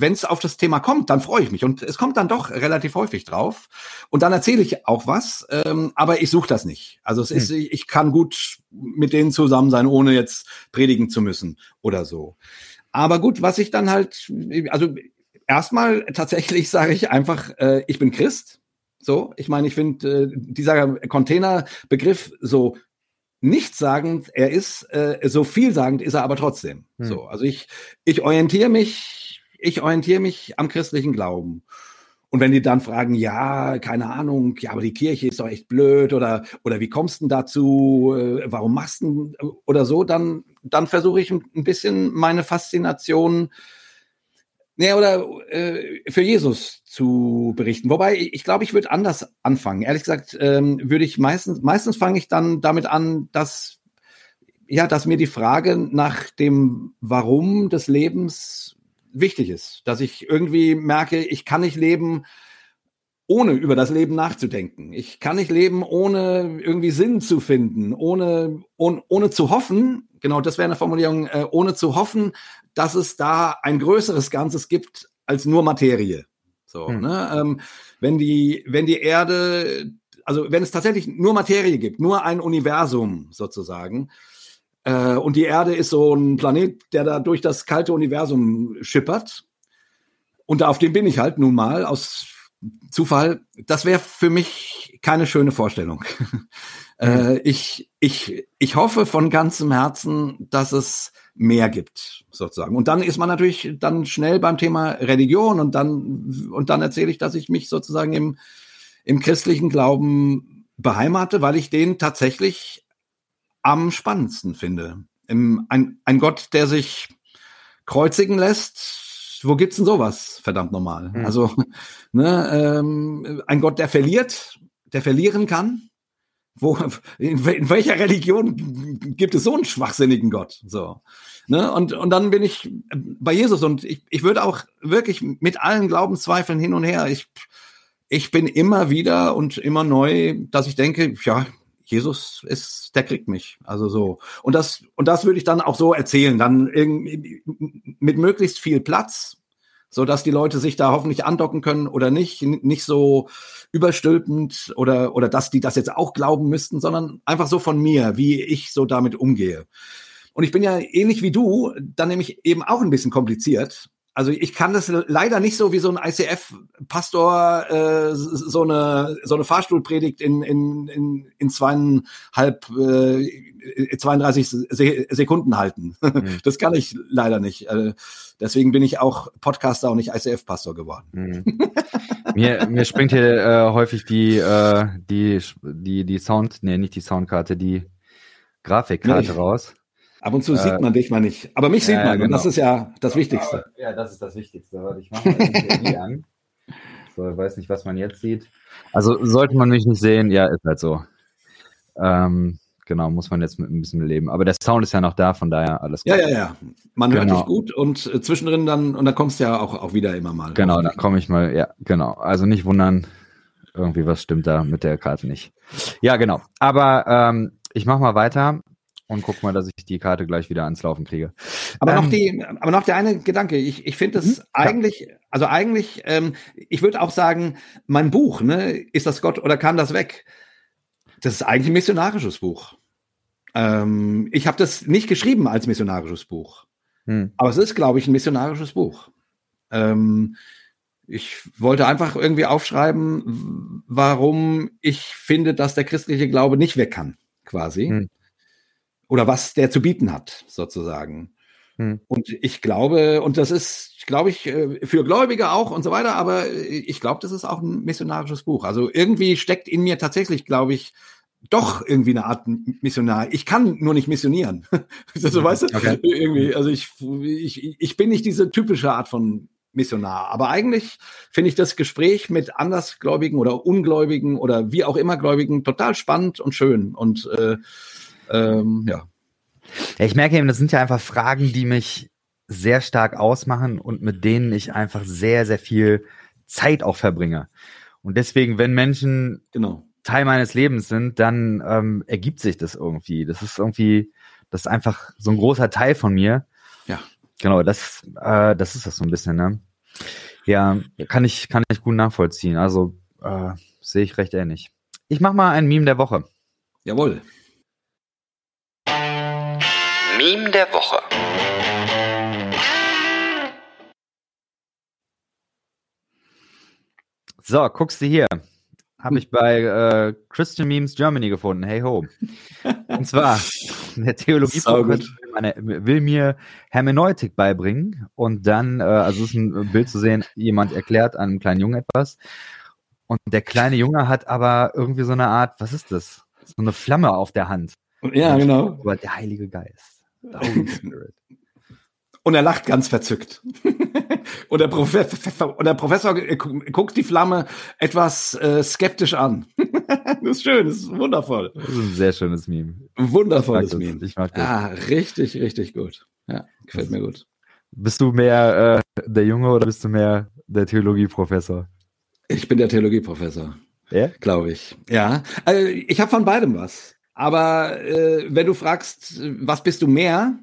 wenn es auf das Thema kommt, dann freue ich mich. Und es kommt dann doch relativ häufig drauf. Und dann erzähle ich auch was, ähm, aber ich suche das nicht. Also es ist, hm. ich kann gut mit denen zusammen sein, ohne jetzt predigen zu müssen oder so. Aber gut, was ich dann halt, also erstmal tatsächlich [LAUGHS] sage ich einfach, äh, ich bin Christ. So, ich meine, ich finde äh, dieser Containerbegriff so nichtssagend, er ist äh, so vielsagend, ist er aber trotzdem. Hm. So, also ich ich orientiere mich ich orientiere mich am christlichen Glauben. Und wenn die dann fragen, ja, keine Ahnung, ja, aber die Kirche ist doch echt blöd oder, oder wie kommst du dazu, äh, warum machst du oder so, dann, dann versuche ich ein bisschen meine Faszination Nee, oder äh, für Jesus zu berichten. Wobei, ich glaube, ich würde anders anfangen. Ehrlich gesagt, ähm, würde ich meistens, meistens fange ich dann damit an, dass, ja, dass mir die Frage nach dem Warum des Lebens wichtig ist, dass ich irgendwie merke, ich kann nicht leben, ohne über das Leben nachzudenken. Ich kann nicht leben, ohne irgendwie Sinn zu finden, ohne, ohne, ohne zu hoffen, genau das wäre eine Formulierung, äh, ohne zu hoffen, dass es da ein größeres Ganzes gibt als nur Materie. So, hm. ne? Ähm, wenn die, wenn die Erde, also wenn es tatsächlich nur Materie gibt, nur ein Universum sozusagen, äh, und die Erde ist so ein Planet, der da durch das kalte Universum schippert. Und auf dem bin ich halt nun mal aus Zufall. Das wäre für mich keine schöne Vorstellung. [LAUGHS] äh, mhm. ich, ich, ich hoffe von ganzem Herzen, dass es mehr gibt, sozusagen. Und dann ist man natürlich dann schnell beim Thema Religion und dann, und dann erzähle ich, dass ich mich sozusagen im, im christlichen Glauben beheimatte, weil ich den tatsächlich am spannendsten finde. Im, ein, ein Gott, der sich kreuzigen lässt, wo gibt's denn sowas? Verdammt normal. Mhm. Also ne, ähm, ein Gott, der verliert, der verlieren kann. Wo, in, in, welcher Religion gibt es so einen schwachsinnigen Gott? So. Ne? Und, und dann bin ich bei Jesus und ich, ich würde auch wirklich mit allen Glaubenszweifeln hin und her. Ich, ich bin immer wieder und immer neu, dass ich denke, ja, Jesus ist, der kriegt mich. Also so. Und das, und das würde ich dann auch so erzählen, dann irgendwie mit möglichst viel Platz, so dass die Leute sich da hoffentlich andocken können oder nicht, nicht so überstülpend oder, oder dass die das jetzt auch glauben müssten, sondern einfach so von mir, wie ich so damit umgehe. Und ich bin ja ähnlich wie du, dann nämlich eben auch ein bisschen kompliziert. Also ich kann das leider nicht so wie so ein ICF-Pastor äh, so eine so eine Fahrstuhlpredigt in in in, in zweieinhalb äh, 32 Sekunden halten. Mhm. [LAUGHS] Das kann ich leider nicht. Äh, Deswegen bin ich auch Podcaster und nicht ICF-Pastor geworden. Mhm. mir, mir springt hier äh, häufig die, äh, die, die, die Sound, nee, nicht die Soundkarte, die Grafikkarte nee. raus. Ab und zu äh, sieht man dich mal nicht. Aber mich sieht man, genau. und das ist ja das Wichtigste. Ja, das ist das Wichtigste. Warte, ich mache mal die an. So, ich weiß nicht, was man jetzt sieht. Also sollte man mich nicht sehen, ja, ist halt so. Ähm, genau, muss man jetzt mit ein bisschen leben. Aber der Sound ist ja noch da, von daher alles gut. Ja, ja, ja. Man genau. hört dich gut und äh, zwischendrin dann, und dann kommst du ja auch, auch wieder immer mal. Genau, dann komme ich mal, ja, genau. Also nicht wundern, irgendwie was stimmt da mit der Karte nicht. Ja, genau. Aber ähm, ich mache mal weiter und guck mal, dass ich die Karte gleich wieder ans Laufen kriege. Aber ähm, noch die, aber noch der eine Gedanke. Ich, ich finde es mhm, eigentlich, ja. also eigentlich, ähm, ich würde auch sagen, mein Buch, ne, ist das Gott oder kann das weg? Das ist eigentlich ein missionarisches Buch. Ähm, ich habe das nicht geschrieben als missionarisches Buch, hm. aber es ist, glaube ich, ein missionarisches Buch. Ähm, ich wollte einfach irgendwie aufschreiben, warum ich finde, dass der christliche Glaube nicht weg kann, quasi. Hm oder was der zu bieten hat, sozusagen. Hm. Und ich glaube, und das ist, glaube ich, äh, für Gläubige auch und so weiter, aber ich glaube, das ist auch ein missionarisches Buch. Also irgendwie steckt in mir tatsächlich, glaube ich, doch irgendwie eine Art Missionar. Ich kann nur nicht missionieren. [LAUGHS] so, weißt du? Okay. Irgendwie, also ich, ich, ich bin nicht diese typische Art von Missionar. Aber eigentlich finde ich das Gespräch mit Andersgläubigen oder Ungläubigen oder wie auch immer Gläubigen total spannend und schön. Und äh, ähm, ja. ja. Ich merke eben, das sind ja einfach Fragen, die mich sehr stark ausmachen und mit denen ich einfach sehr, sehr viel Zeit auch verbringe. Und deswegen, wenn Menschen genau. Teil meines Lebens sind, dann ähm, ergibt sich das irgendwie. Das ist irgendwie, das ist einfach so ein großer Teil von mir. Ja. Genau, das, äh, das ist das so ein bisschen, ne? Ja, kann ich, kann ich gut nachvollziehen. Also äh, sehe ich recht ähnlich. Ich mach mal ein Meme der Woche. Jawohl. Meme der Woche. So, guckst du hier. Habe ich bei äh, Christian Memes Germany gefunden. Hey ho. Und zwar, der Theologieprofessor will, will mir Hermeneutik beibringen. Und dann, äh, also es ist ein Bild zu sehen, jemand erklärt einem kleinen Jungen etwas. Und der kleine Junge hat aber irgendwie so eine Art, was ist das? So eine Flamme auf der Hand. Ja, genau. Aber der Heilige Geist. [LAUGHS] Und er lacht ganz verzückt. [LAUGHS] und, der Professor, und der Professor guckt die Flamme etwas äh, skeptisch an. [LAUGHS] das ist schön, das ist wundervoll. Das ist ein sehr schönes Meme. Wundervolles ich Meme. Ich mag das. Ah, richtig, richtig gut. Ja, gefällt mir gut. Bist du mehr äh, der Junge oder bist du mehr der Theologieprofessor? Ich bin der Theologieprofessor. Ja? Glaube ich. Ja. Also ich habe von beidem was. Aber äh, wenn du fragst, was bist du mehr,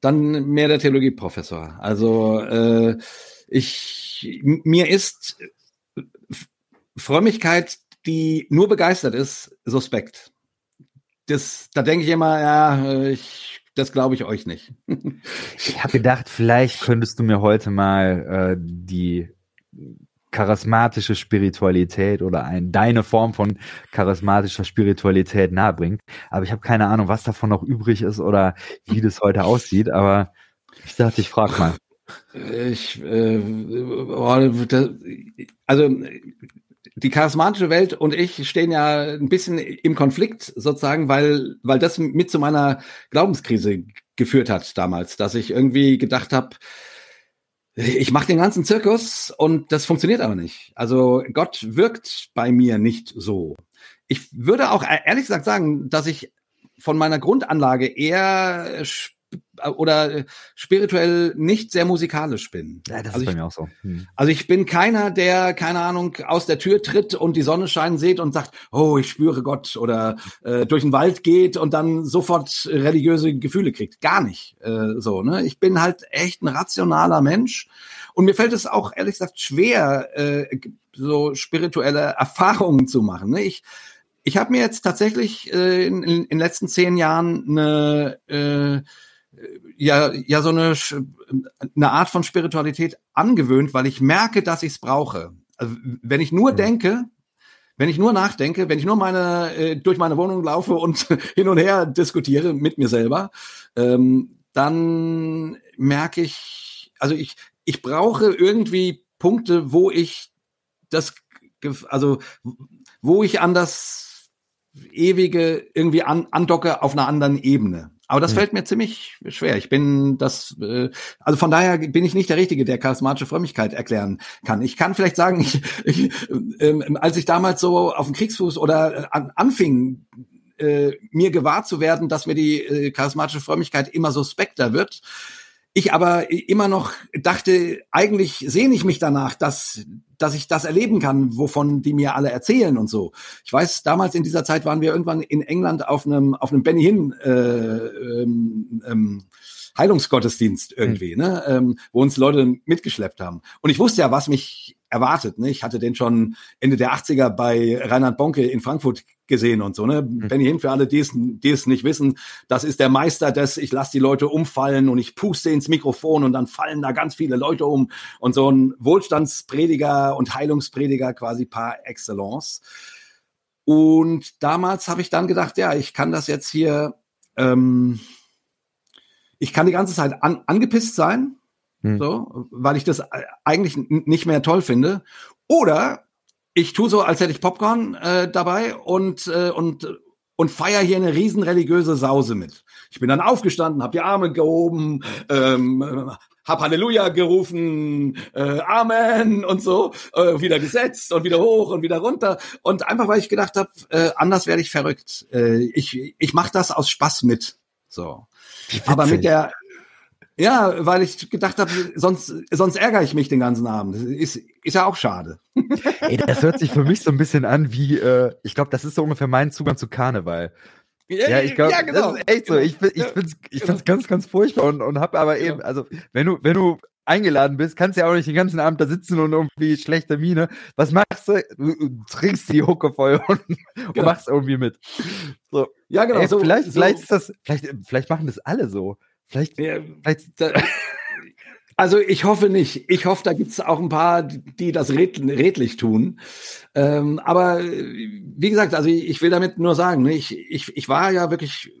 dann mehr der Theologieprofessor. Also äh, ich mir ist Frömmigkeit, die nur begeistert ist, suspekt. Das, da denke ich immer, ja, ich, das glaube ich euch nicht. ich habe gedacht, vielleicht könntest du mir heute mal äh, die charismatische Spiritualität oder ein, deine Form von charismatischer Spiritualität nahebringen. Aber ich habe keine Ahnung, was davon noch übrig ist oder wie das heute aussieht. Aber ich dachte, ich frage mal. Ich, äh, also die charismatische Welt und ich stehen ja ein bisschen im Konflikt sozusagen, weil weil das mit zu meiner Glaubenskrise geführt hat damals, dass ich irgendwie gedacht habe, ich mache den ganzen Zirkus und das funktioniert aber nicht. Also Gott wirkt bei mir nicht so. Ich würde auch e-, ehrlich gesagt sagen, dass ich von meiner Grundanlage eher oder spirituell nicht sehr musikalisch bin. Ja, das also ist bei ich, mir auch so. Hm. Also ich bin keiner, der, keine Ahnung, aus der Tür tritt und die Sonne scheinen sieht und sagt, oh, ich spüre Gott oder äh, durch den Wald geht und dann sofort religiöse Gefühle kriegt. Gar nicht äh, so. Ne? Ich bin halt echt ein rationaler Mensch und mir fällt es auch ehrlich gesagt schwer, äh, so spirituelle Erfahrungen zu machen. Ne? Ich ich habe mir jetzt tatsächlich äh, in, in, in den letzten zehn Jahren eine äh, ja, ja so eine, eine Art von Spiritualität angewöhnt, weil ich merke, dass ich es brauche. Also, wenn ich nur mhm. denke, wenn ich nur nachdenke, wenn ich nur meine äh, durch meine Wohnung laufe und [LAUGHS] hin und her diskutiere mit mir selber, ähm, dann merke ich, also ich, ich brauche irgendwie Punkte, wo ich das, also wo ich an das ewige irgendwie an, andocke auf einer anderen Ebene. Aber das hm. fällt mir ziemlich schwer. Ich bin das, äh, also von daher bin ich nicht der Richtige, der charismatische Frömmigkeit erklären kann. Ich kann vielleicht sagen, [LAUGHS] ich, ich, ähm, als ich damals so auf dem Kriegsfuß oder äh, an, anfing, äh, mir gewahr zu werden, dass mir die äh, charismatische Frömmigkeit immer suspekter wird, ich aber immer noch dachte, eigentlich sehne ich mich danach, dass, dass ich das erleben kann, wovon die mir alle erzählen und so. Ich weiß, damals in dieser Zeit waren wir irgendwann in England auf einem, auf einem Benny Hinn äh, ähm, ähm, Heilungsgottesdienst irgendwie, mhm. ne, ähm, wo uns Leute mitgeschleppt haben. Und ich wusste ja, was mich erwartet. Ne? Ich hatte den schon Ende der 80er bei Reinhard Bonke in Frankfurt gesehen und so. Ne? Mhm. Benny Hinn, für alle, die es, die es nicht wissen, das ist der Meister des, ich lasse die Leute umfallen und ich puste ins Mikrofon und dann fallen da ganz viele Leute um. Und so ein Wohlstandsprediger und Heilungsprediger quasi par excellence. Und damals habe ich dann gedacht, ja, ich kann das jetzt hier, ähm, ich kann die ganze Zeit an, angepisst sein, hm. So, weil ich das eigentlich nicht mehr toll finde. Oder ich tue so, als hätte ich Popcorn äh, dabei und, äh, und, und feier hier eine riesen religiöse Sause mit. Ich bin dann aufgestanden, habe die Arme gehoben, ähm, hab Halleluja gerufen, äh, Amen und so, äh, wieder gesetzt und wieder hoch und wieder runter. Und einfach, weil ich gedacht habe, äh, anders werde ich verrückt. Äh, ich ich mache das aus Spaß mit. So. Aber mit der ja, weil ich gedacht habe, sonst, sonst ärgere ich mich den ganzen Abend. Ist, ist ja auch schade. [LAUGHS] Ey, das hört sich für mich so ein bisschen an wie, äh, ich glaube, das ist so ungefähr mein Zugang zu Karneval. Ja, ja ich glaube, ja, genau. das ist echt so. Ich, ich finde es ich find's ganz, ganz furchtbar und, und habe aber eben, also wenn du, wenn du eingeladen bist, kannst du ja auch nicht den ganzen Abend da sitzen und irgendwie schlechte Miene. Was machst du? Du trinkst die Hucke voll [LAUGHS] und, genau. und machst irgendwie mit. So. Ja, genau. Ey, so, vielleicht, so. vielleicht ist das, vielleicht, vielleicht machen das alle so. Vielleicht, ja, vielleicht da, also ich hoffe nicht. Ich hoffe, da gibt es auch ein paar, die das redlich tun. Ähm, aber wie gesagt, also ich will damit nur sagen, ne, ich, ich, ich war ja wirklich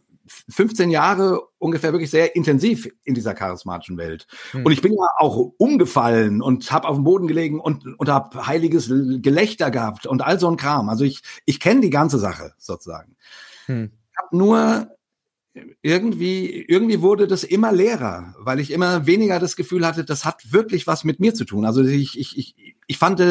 15 Jahre ungefähr wirklich sehr intensiv in dieser charismatischen Welt. Hm. Und ich bin ja auch umgefallen und habe auf dem Boden gelegen und, und habe heiliges Gelächter gehabt und all so ein Kram. Also ich, ich kenne die ganze Sache sozusagen. Hm. Ich habe nur irgendwie, irgendwie wurde das immer leerer, weil ich immer weniger das Gefühl hatte, das hat wirklich was mit mir zu tun. Also ich, ich, ich, ich fand,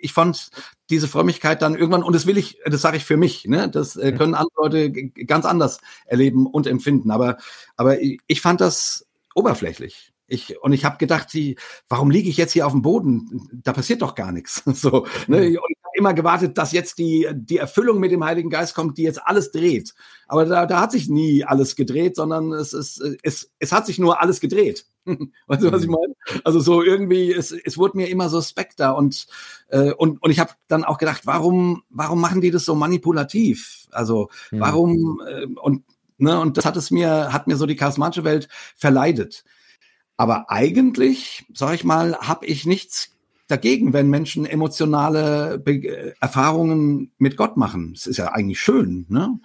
ich fand diese Frömmigkeit dann irgendwann, und das will ich, das sage ich für mich, ne? Das äh, können andere Leute ganz anders erleben und empfinden. Aber, aber ich fand das oberflächlich. Ich, und ich habe gedacht, die, warum liege ich jetzt hier auf dem Boden? Da passiert doch gar nichts. [LAUGHS] So, ne? Und immer gewartet, dass jetzt die, die Erfüllung mit dem Heiligen Geist kommt, die jetzt alles dreht. Aber da, da hat sich nie alles gedreht, sondern es, es, es, es hat sich nur alles gedreht. [LAUGHS] weißt du, was ich mhm. meine? Also so irgendwie, es, es wurde mir immer suspekter und, äh, und, und ich habe dann auch gedacht, warum, warum machen die das so manipulativ? Also mhm. warum, äh, und, ne, und das hat es mir, hat mir so die charismatische Welt verleidet. Aber eigentlich, sag ich mal, habe ich nichts dagegen, wenn Menschen emotionale Be Erfahrungen mit Gott machen. Es ist ja eigentlich schön, ne?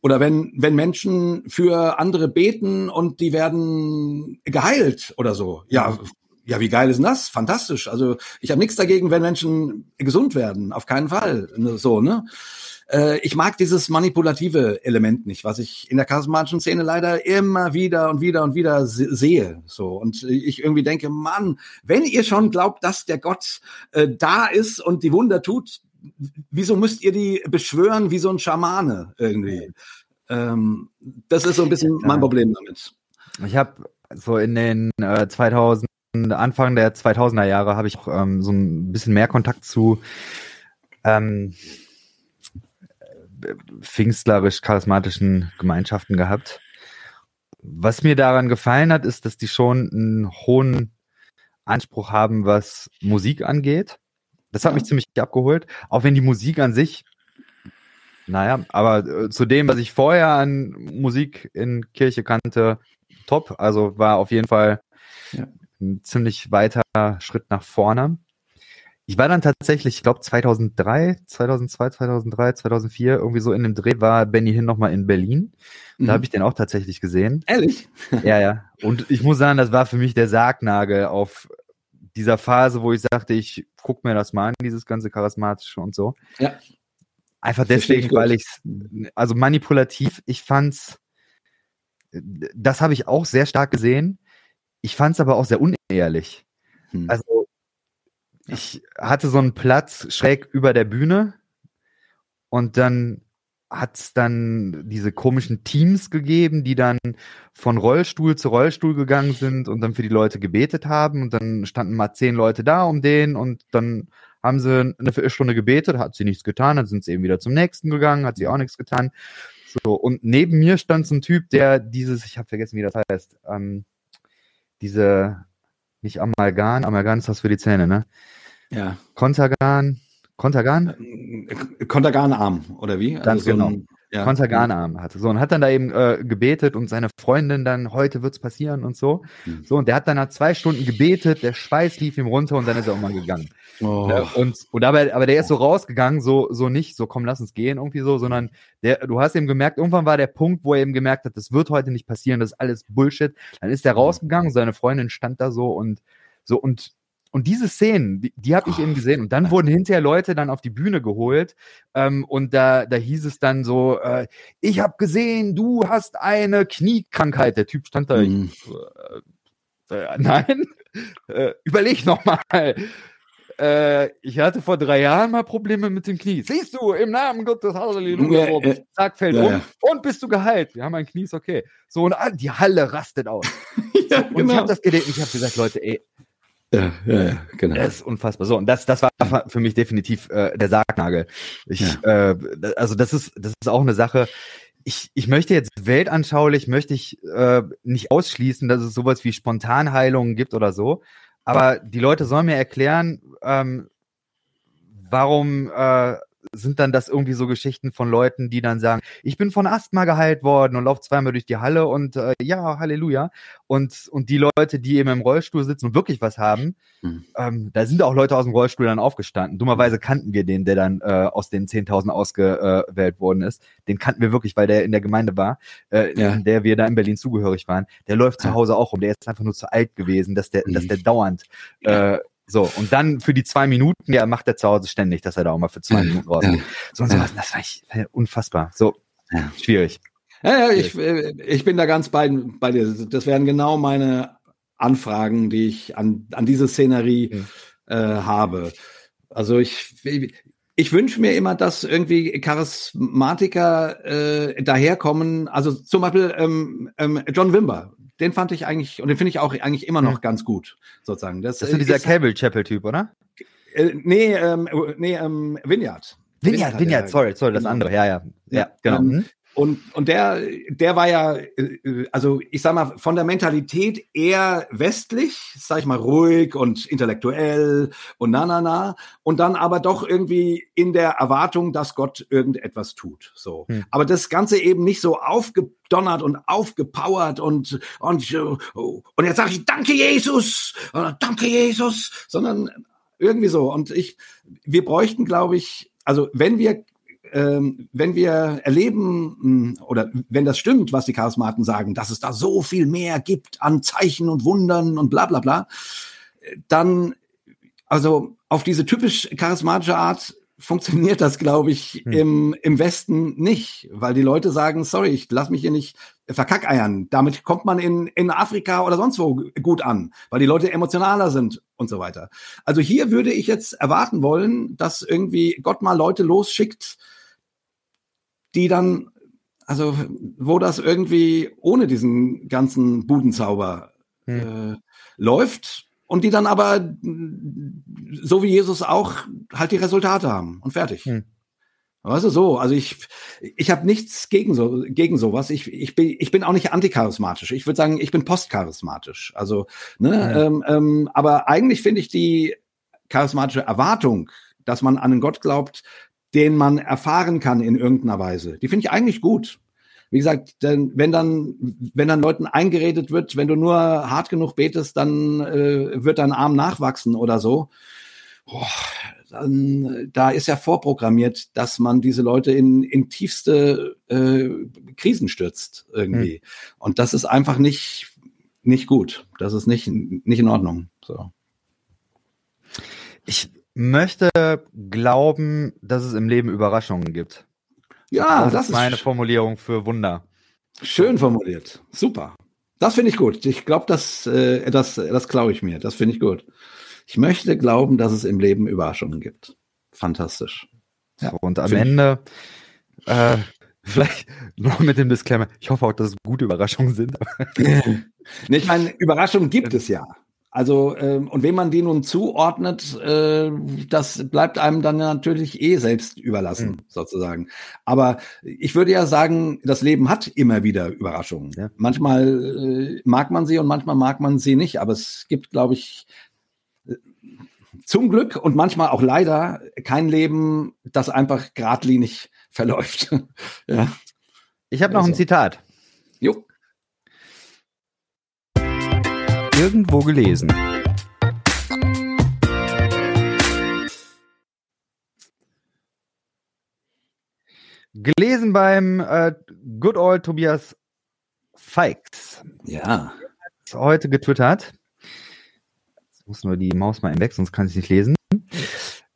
Oder wenn, wenn Menschen für andere beten und die werden geheilt oder so. Ja, ja, wie geil ist denn das? Fantastisch. Also ich habe nichts dagegen, wenn Menschen gesund werden. Auf keinen Fall. So, ne? Äh, ich mag dieses manipulative Element nicht, was ich in der charismatischen Szene leider immer wieder und wieder und wieder sehe. So und ich irgendwie denke, Mann, wenn ihr schon glaubt, dass der Gott äh, da ist und die Wunder tut, wieso müsst ihr die beschwören wie so ein Schamane irgendwie? Ähm, das ist so ein bisschen mein Problem damit. Ich habe so in den äh, 2000 Anfang der 2000er Jahre habe ich auch ähm, so ein bisschen mehr Kontakt zu ähm, pfingstlerisch-charismatischen Gemeinschaften gehabt. Was mir daran gefallen hat, ist, dass die schon einen hohen Anspruch haben, was Musik angeht. Das hat ja. mich ziemlich abgeholt, auch wenn die Musik an sich, naja, aber äh, zu dem, was ich vorher an Musik in Kirche kannte, top. Also war auf jeden Fall ja. ein ziemlich weiter Schritt nach vorne. Ich war dann tatsächlich, ich glaube 2003, 2002, 2003, 2004, irgendwie so in dem Dreh war Benny Hinn nochmal in Berlin. Da mhm. habe ich den auch tatsächlich gesehen. Ehrlich? [LAUGHS] ja, ja. Und ich muss sagen, das war für mich der Sargnagel auf dieser Phase, wo ich sagte, ich guck mir das mal an, dieses ganze Charismatische und so. Ja. Einfach deswegen, weil ich also manipulativ, ich fand's, das habe ich auch sehr stark gesehen. Ich fand's aber auch sehr unehrlich. Hm. Also ich hatte so einen Platz schräg über der Bühne und dann hat es dann diese komischen Teams gegeben, die dann von Rollstuhl zu Rollstuhl gegangen sind und dann für die Leute gebetet haben und dann standen mal zehn Leute da um den und dann haben sie eine Viertelstunde gebetet, hat sie nichts getan, dann sind sie eben wieder zum nächsten gegangen, hat sie auch nichts getan. So, und neben mir stand so ein Typ, der dieses, ich habe vergessen, wie das heißt, ähm, diese, nicht Amalgam, Amalgam ist das für die Zähne, ne? Ja. Kontergan, Kontergan? Äh, Kontergan-Arm, oder wie? Ganz also genau. So ein, ja. Kontergan-Arm hatte. So, und hat dann da eben äh, gebetet und seine Freundin dann, heute wird's passieren und so. Mhm. So, und der hat dann nach zwei Stunden gebetet, der Schweiß lief ihm runter und dann ist er irgendwann gegangen. Oh. Äh, und, und aber, aber der ist so rausgegangen, so, so nicht, so komm, lass uns gehen, irgendwie so, sondern der, du hast eben gemerkt, irgendwann war der Punkt, wo er eben gemerkt hat, das wird heute nicht passieren, das ist alles Bullshit. Dann ist er rausgegangen, seine Freundin stand da so und so und und diese Szenen, die, die habe ich eben gesehen. Und dann wurden hinterher Leute dann auf die Bühne geholt. Ähm, und da, da hieß es dann so, äh, ich habe gesehen, du hast eine Kniekrankheit. Der Typ stand da. Mhm. äh, äh, nein, [LAUGHS] äh, überleg noch mal. Äh, ich hatte vor drei Jahren mal Probleme mit dem Knie. Siehst du, im Namen Gottes, Halleluja, ja, ja. Zack, fällt ja, um. Und bist du geheilt? Ja, mein Knie ist okay. So, und die Halle rastet aus. [LAUGHS] ja, und genau. ich habe das gelesen, ich habe gesagt, Leute, ey, ja, ja, ja, genau. Das ist unfassbar. So, und das, das war für mich definitiv äh, der Sargnagel. Ich, ja. äh, also das ist, das ist auch eine Sache. Ich, ich möchte jetzt weltanschaulich, möchte ich äh, nicht ausschließen, dass es sowas wie Spontanheilungen gibt oder so. Aber die Leute sollen mir erklären, ähm, warum äh, sind dann das irgendwie so Geschichten von Leuten, die dann sagen, ich bin von Asthma geheilt worden und laufe zweimal durch die Halle und äh, ja, Halleluja. Und, und die Leute, die eben im Rollstuhl sitzen und wirklich was haben, mhm. ähm, da sind auch Leute aus dem Rollstuhl dann aufgestanden. Dummerweise kannten wir den, der dann äh, aus den 10.000 ausgewählt worden ist. Den kannten wir wirklich, weil der in der Gemeinde war, äh, ja. in der wir da in Berlin zugehörig waren. Der läuft zu Hause auch rum. Der ist einfach nur zu alt gewesen, dass der, mhm. dass der dauernd äh, so, und dann für die zwei Minuten, ja, macht er zu Hause ständig, dass er da auch mal für zwei Minuten rausgeht. Ja. So und sowas, das war ich, unfassbar. So, ja. schwierig. Ja, ja, ich, ich bin da ganz bei, bei dir. Das wären genau meine Anfragen, die ich an, an diese Szenerie mhm. äh, habe. Also ich, ich wünsche mir immer, dass irgendwie Charismatiker äh, daherkommen. Also zum Beispiel ähm, ähm, John Wimber, den fand ich eigentlich, und den finde ich auch eigentlich immer noch ganz gut, sozusagen. Das, das ist dieser Cable Chapel-Typ, oder? Äh, nee, ähm, nee, ähm, Vineyard. Vineyard, Vineyard, sorry, sorry, das genau. andere, ja, ja. Ja, genau. Ähm, mhm. Und, und der, der war ja, äh, also ich sag mal, von der Mentalität eher westlich, sag ich mal, ruhig und intellektuell und na, na, na. Und dann aber doch irgendwie in der Erwartung, dass Gott irgendetwas tut. So. Hm. Aber das Ganze eben nicht so aufgedonnert und aufgepowert und, und, und jetzt sage ich, danke Jesus, oder danke Jesus, sondern irgendwie so. Und ich, wir bräuchten, glaube ich, also wenn wir ähm, wenn wir erleben hm, oder wenn das stimmt, was die Charismaten sagen, dass es da so viel mehr gibt an Zeichen und Wundern und bla bla bla, dann, also auf diese typisch charismatische Art funktioniert das, glaube ich, hm. im, im Westen nicht, weil die Leute sagen, sorry, ich lass mich hier nicht verkackeiern. Damit kommt man in, in Afrika oder sonst wo gut an, weil die Leute emotionaler sind und so weiter. Also hier würde ich jetzt erwarten wollen, dass irgendwie Gott mal Leute losschickt, die dann, also wo das irgendwie ohne diesen ganzen Budenzauber hm. äh, läuft und die dann aber, so wie Jesus auch, halt die Resultate haben und fertig. Hm. Weißt du, so, also ich, ich habe nichts gegen so gegen sowas. Ich, ich, bin, ich bin auch nicht anticharismatisch. Ich würde sagen, ich bin postcharismatisch. Also, ne, mhm. ähm, ähm, aber eigentlich finde ich die charismatische Erwartung, dass man an einen Gott glaubt, den man erfahren kann in irgendeiner Weise. Die finde ich eigentlich gut. Wie gesagt, denn wenn dann, wenn dann Leuten eingeredet wird, wenn du nur hart genug betest, dann äh, wird dein Arm nachwachsen oder so. boah, dann, da ist ja vorprogrammiert, dass man diese Leute in, in tiefste äh, Krisen stürzt irgendwie. Mhm. Und das ist einfach nicht, nicht gut. Das ist nicht, nicht in Ordnung. So. Ich möchte glauben, dass es im Leben Überraschungen gibt. Ja, das, das ist meine Formulierung für Wunder. Schön formuliert. Super. Das finde ich gut. Ich glaube, das, äh, das, das glaube ich mir. Das finde ich gut. Ich möchte glauben, dass es im Leben Überraschungen gibt. Fantastisch. Ja, so, und am Ende äh, [LAUGHS] vielleicht noch mit dem Disclaimer. Ich hoffe auch, dass es gute Überraschungen sind. [LAUGHS] nee, ich meine, Überraschungen gibt es ja. Also, ähm, und wem man die nun zuordnet, äh, das bleibt einem dann natürlich eh selbst überlassen, mhm. sozusagen. Aber ich würde ja sagen, das Leben hat immer wieder Überraschungen. Ja. Manchmal äh, mag man sie und manchmal mag man sie nicht. Aber es gibt, glaube ich, zum Glück und manchmal auch leider kein Leben, das einfach geradlinig [LAUGHS] verläuft. ja. Ich habe noch also. ein Zitat. Jo. Irgendwo gelesen. Gelesen beim äh, Good Old Tobias Feix. Ja. Heute getwittert muss nur die Maus mal weg, sonst kann ich nicht lesen.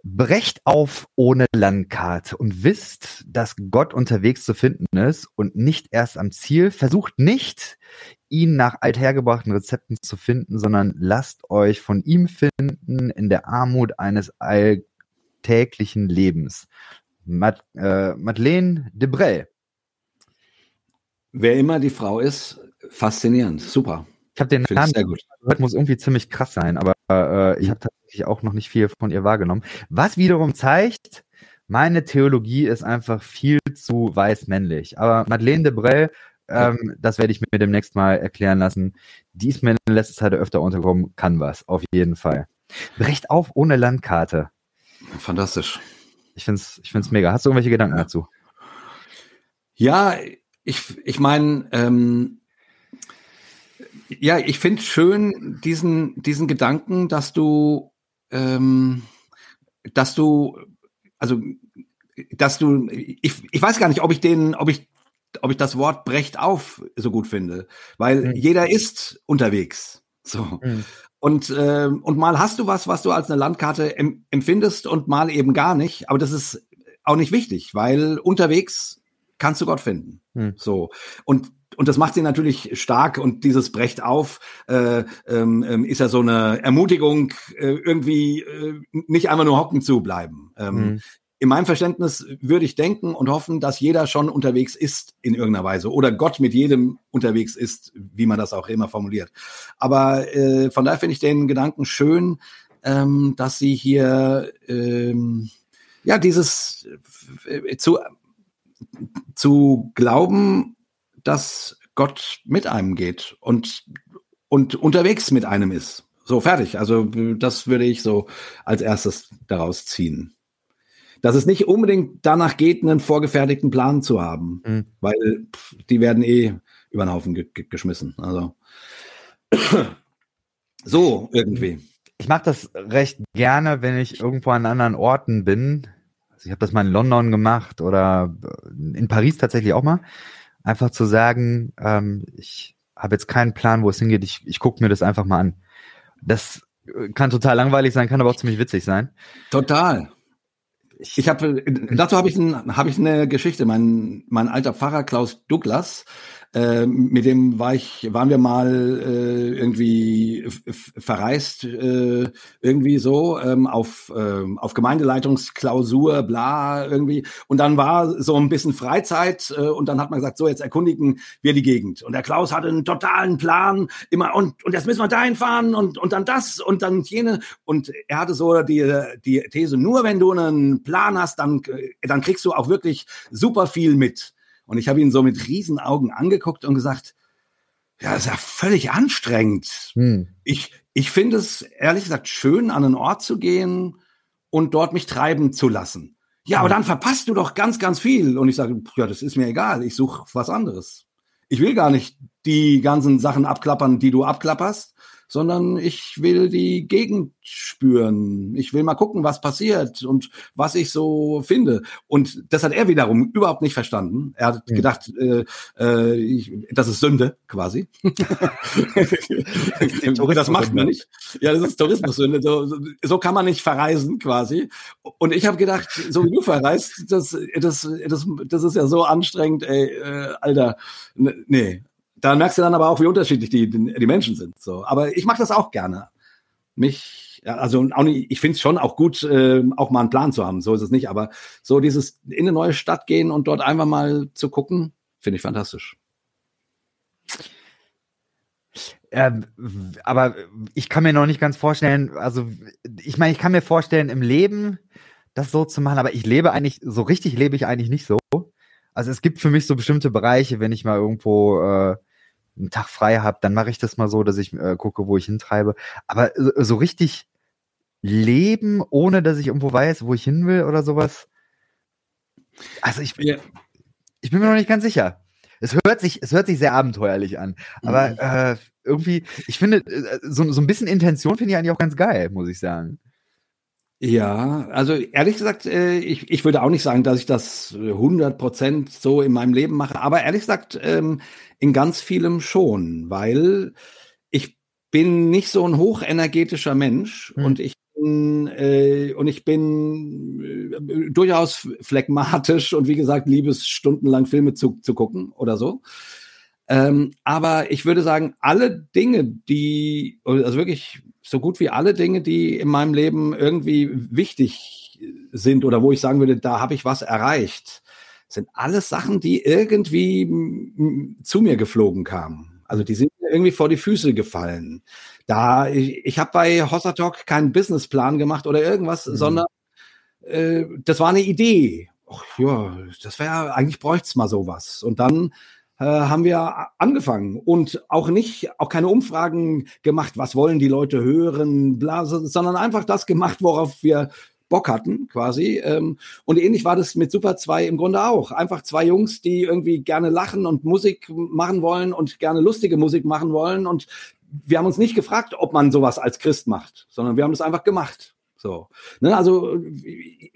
Brecht auf ohne Landkarte und wisst, dass Gott unterwegs zu finden ist und nicht erst am Ziel. Versucht nicht, ihn nach althergebrachten Rezepten zu finden, sondern lasst euch von ihm finden in der Armut eines alltäglichen Lebens. Mad äh, Madeleine Debrel. Wer immer die Frau ist, faszinierend, super. Ich habe den Namen sehr gut. Gehört, muss irgendwie ziemlich krass sein, aber äh, ich habe tatsächlich auch noch nicht viel von ihr wahrgenommen. Was wiederum zeigt, meine Theologie ist einfach viel zu weiß-männlich. Aber Madeleine de Brel, ähm, das werde ich mir demnächst mal erklären lassen. Die ist mir in letzter Zeit öfter untergekommen, kann was, auf jeden Fall. Brecht auf ohne Landkarte. Fantastisch. Ich finde es ich find's mega. Hast du irgendwelche Gedanken dazu? Ja, ich, ich meine, ähm, ja, ich finde schön diesen, diesen Gedanken, dass du, ähm, dass du, also, dass du, ich, ich weiß gar nicht, ob ich den, ob ich, ob ich das Wort brecht auf so gut finde, weil mhm. jeder ist unterwegs. So. Mhm. Und, äh, und mal hast du was, was du als eine Landkarte em empfindest und mal eben gar nicht. Aber das ist auch nicht wichtig, weil unterwegs kannst du Gott finden. Mhm. So. Und und das macht sie natürlich stark und dieses Brecht auf äh, ähm, ähm, ist ja so eine Ermutigung, äh, irgendwie äh, nicht einfach nur hocken zu bleiben. Ähm, mhm. In meinem Verständnis würde ich denken und hoffen, dass jeder schon unterwegs ist in irgendeiner Weise oder Gott mit jedem unterwegs ist, wie man das auch immer formuliert. Aber äh, von daher finde ich den Gedanken schön, ähm, dass sie hier ähm, ja dieses äh, zu zu glauben dass Gott mit einem geht und, und unterwegs mit einem ist. So, fertig. Also das würde ich so als erstes daraus ziehen. Dass es nicht unbedingt danach geht, einen vorgefertigten Plan zu haben, mhm. weil pff, die werden eh über den Haufen ge ge geschmissen. Also [CLEARS THROAT] so irgendwie. Ich mache das recht gerne, wenn ich irgendwo an anderen Orten bin. Also ich habe das mal in London gemacht oder in Paris tatsächlich auch mal. Einfach zu sagen, ähm, ich habe jetzt keinen Plan, wo es hingeht, ich, ich gucke mir das einfach mal an. Das äh, kann total langweilig sein, kann aber auch ziemlich witzig sein. Total. Ich habe dazu habe ich, ein, hab ich eine Geschichte. Mein, mein alter Pfarrer Klaus Douglas, äh, mit dem war ich, waren wir mal äh, irgendwie verreist, äh, irgendwie so ähm, auf, äh, auf Gemeindeleitungsklausur, bla irgendwie. Und dann war so ein bisschen Freizeit äh, und dann hat man gesagt, so jetzt erkundigen wir die Gegend. Und der Klaus hatte einen totalen Plan, immer und und jetzt müssen wir dahin fahren und und dann das und dann jene. Und er hatte so die die These: Nur wenn du einen Plan hast, dann dann kriegst du auch wirklich super viel mit. Und ich habe ihn so mit Riesenaugen angeguckt und gesagt, ja, das ist ja völlig anstrengend. Hm. Ich, ich finde es ehrlich gesagt schön, an einen Ort zu gehen und dort mich treiben zu lassen. Ja, aber hm. dann verpasst du doch ganz, ganz viel. Und ich sage, ja, das ist mir egal. Ich suche was anderes. Ich will gar nicht die ganzen Sachen abklappern, die du abklapperst, sondern ich will die Gegend spüren. Ich will mal gucken, was passiert und was ich so finde. Und das hat er wiederum überhaupt nicht verstanden. Er hat mhm. gedacht, äh, äh, ich, das ist Sünde quasi. [LAUGHS] das macht man nicht. Ja, das ist Tourismussünde. So, so kann man nicht verreisen quasi. Und ich habe gedacht, so wie du verreist, das, das, das, das ist ja so anstrengend, ey, äh, Alter. Nee. Da merkst du dann aber auch, wie unterschiedlich die, die Menschen sind. So. Aber ich mache das auch gerne. Mich, also auch nicht, ich finde es schon auch gut, äh, auch mal einen Plan zu haben. So ist es nicht. Aber so dieses in eine neue Stadt gehen und dort einfach mal zu gucken, finde ich fantastisch. Ähm, aber ich kann mir noch nicht ganz vorstellen, also ich meine, ich kann mir vorstellen, im Leben das so zu machen, aber ich lebe eigentlich, so richtig lebe ich eigentlich nicht so. Also es gibt für mich so bestimmte Bereiche, wenn ich mal irgendwo äh, einen Tag frei habe, dann mache ich das mal so, dass ich äh, gucke, wo ich hintreibe. Aber so, so richtig leben, ohne dass ich irgendwo weiß, wo ich hin will oder sowas. Also ich, ja. ich bin mir noch nicht ganz sicher. Es hört sich, es hört sich sehr abenteuerlich an. Aber mhm. äh, irgendwie, ich finde, äh, so, so ein bisschen Intention finde ich eigentlich auch ganz geil, muss ich sagen. Ja, also ehrlich gesagt, äh, ich, ich würde auch nicht sagen, dass ich das 100 Prozent so in meinem Leben mache, aber ehrlich gesagt, ähm, in ganz vielem schon, weil ich bin nicht so ein hochenergetischer Mensch hm. und ich bin, äh, und ich bin äh, durchaus phlegmatisch und wie gesagt, liebe es stundenlang Filme zu, zu gucken oder so. Ähm, aber ich würde sagen, alle Dinge, die, also wirklich so gut wie alle Dinge, die in meinem Leben irgendwie wichtig sind oder wo ich sagen würde, da habe ich was erreicht, sind alles Sachen, die irgendwie zu mir geflogen kamen. Also die sind mir irgendwie vor die Füße gefallen. Da ich, ich habe bei Hossa Talk keinen Businessplan gemacht oder irgendwas, mhm. sondern äh, das war eine Idee. Och, ja, das wäre eigentlich bräuchte es mal sowas. Und dann äh, haben wir angefangen und auch nicht, auch keine Umfragen gemacht, was wollen die Leute hören, bla, sondern einfach das gemacht, worauf wir Bock hatten, quasi. Ähm, und ähnlich war das mit Super 2 im Grunde auch. Einfach zwei Jungs, die irgendwie gerne lachen und Musik machen wollen und gerne lustige Musik machen wollen. Und wir haben uns nicht gefragt, ob man sowas als Christ macht, sondern wir haben das einfach gemacht. So. Ne, also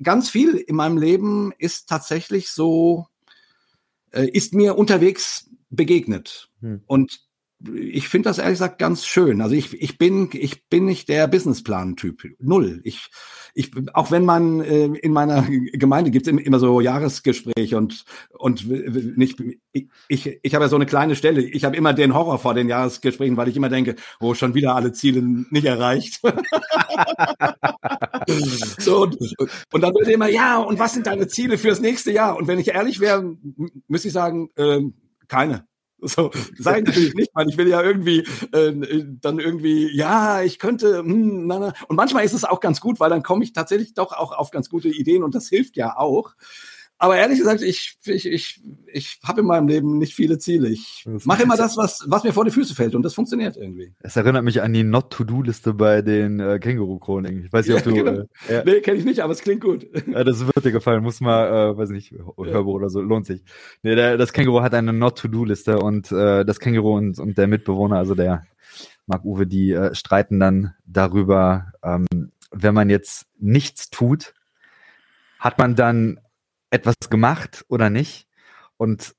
ganz viel in meinem Leben ist tatsächlich so ist mir unterwegs begegnet. Hm. Und ich finde das ehrlich gesagt ganz schön. Also ich, ich bin ich bin nicht der Businessplan-Typ. Null. Ich ich auch wenn man äh, in meiner Gemeinde gibt es immer so Jahresgespräche und und nicht ich ich, ich habe ja so eine kleine Stelle. Ich habe immer den Horror vor den Jahresgesprächen, weil ich immer denke, oh schon wieder alle Ziele nicht erreicht. [LAUGHS] so und, und dann wird immer ja und was sind deine Ziele fürs nächste Jahr? Und wenn ich ehrlich wäre, müsste ich sagen äh, keine. So, sein natürlich nicht, weil ich will ja irgendwie äh, dann irgendwie, ja, ich könnte, hm, na, na. und manchmal ist es auch ganz gut, weil dann komme ich tatsächlich doch auch auf ganz gute Ideen und das hilft ja auch. Aber ehrlich gesagt, ich, ich, ich, ich habe in meinem Leben nicht viele Ziele. Ich mache immer das, was, was mir vor die Füße fällt und das funktioniert irgendwie. Es erinnert mich an die Not-to-Do-Liste bei den äh, Känguru-Chroniken. Ich weiß nicht, ob du. genau. äh, ja. Nee, kenne ich nicht, aber es klingt gut. Ja, das wird dir gefallen. Muss mal, äh, weiß nicht, Hörbuch oder so, lohnt sich. Nee, der, das Känguru hat eine Not-to-Do-Liste und äh, das Känguru und, und der Mitbewohner, also der Marc Uwe, die äh, streiten dann darüber, ähm, wenn man jetzt nichts tut, hat man dann etwas gemacht oder nicht? Und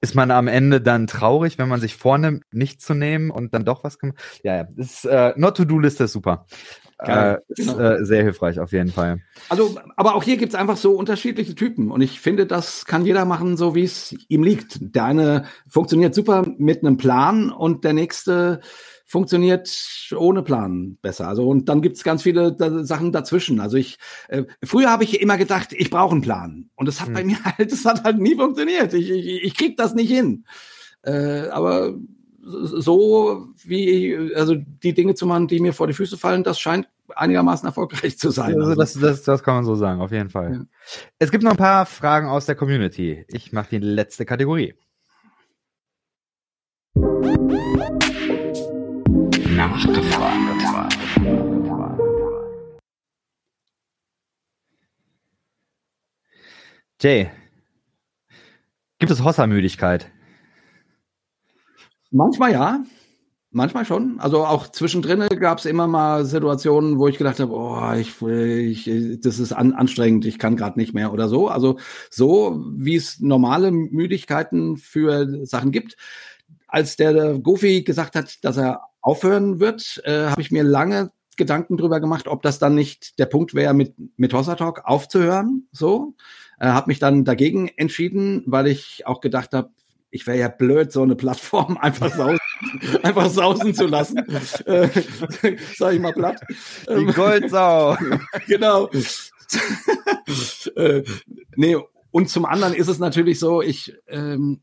ist man am Ende dann traurig, wenn man sich vornimmt, nicht zu nehmen und dann doch was gemacht? Ja, ja, äh, Not-to-Do-Liste ist super. Äh, ist, genau. äh, sehr hilfreich auf jeden Fall. Also, aber auch hier gibt's einfach so unterschiedliche Typen und ich finde, das kann jeder machen, so wie es ihm liegt. Der eine funktioniert super mit einem Plan und der nächste funktioniert ohne Plan besser. Also und dann gibt's ganz viele da, Sachen dazwischen. Also ich äh, früher habe ich immer gedacht, ich brauche einen Plan und das hat hm. bei mir [LAUGHS] halt, das hat halt nie funktioniert. Ich, ich, ich krieg das nicht hin. Äh, aber so wie also die Dinge zu machen, die mir vor die Füße fallen, das scheint einigermaßen erfolgreich zu sein. Also das, das, das kann man so sagen, auf jeden Fall. Ja. Es gibt noch ein paar Fragen aus der Community. Ich mache die letzte Kategorie. nachgefragt. Jay, gibt es Hossa-Müdigkeit? Manchmal ja. Manchmal schon. Also auch zwischendrin gab es immer mal Situationen, wo ich gedacht habe, oh, ich, ich, das ist an, anstrengend, ich kann gerade nicht mehr oder so. Also so, wie es normale Müdigkeiten für Sachen gibt. Als der, Goofy gesagt hat, dass er aufhören wird, äh, habe ich mir lange Gedanken drüber gemacht, ob das dann nicht der Punkt wäre, mit, mit Hossa Talk aufzuhören. So. Äh, habe mich dann dagegen entschieden, weil ich auch gedacht habe, ich wäre ja blöd, so eine Plattform [LAUGHS] einfach sausen, einfach sausen zu lassen. Äh, [LAUGHS] sag ich mal platt. Die ähm, Goldsau. [LAUGHS] genau. äh, nee, und zum anderen ist es natürlich so, ich, ähm,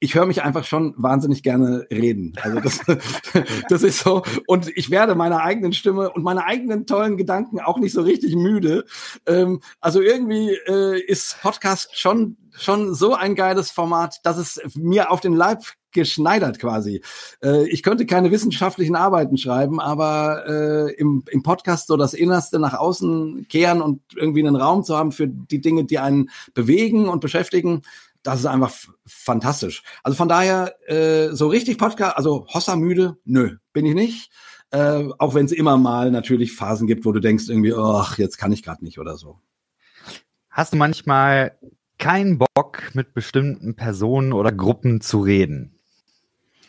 ich höre mich einfach schon wahnsinnig gerne reden. Also das, das ist so. Und ich werde meiner eigenen Stimme und meiner eigenen tollen Gedanken auch nicht so richtig müde. Ähm, also irgendwie äh, ist Podcast schon schon so ein geiles Format, dass es mir auf den Leib geschneidert quasi. Äh, ich könnte keine wissenschaftlichen Arbeiten schreiben, aber äh, im, im Podcast so das Innerste nach außen kehren und irgendwie einen Raum zu haben für die Dinge, die einen bewegen und beschäftigen, das ist einfach fantastisch. Also von daher, äh, so richtig Podcast, also Hossa müde, nö, bin ich nicht. Äh, auch wenn es immer mal natürlich Phasen gibt, wo du denkst irgendwie, ach, jetzt kann ich gerade nicht oder so. Hast du manchmal keinen Bock, mit bestimmten Personen oder Gruppen zu reden?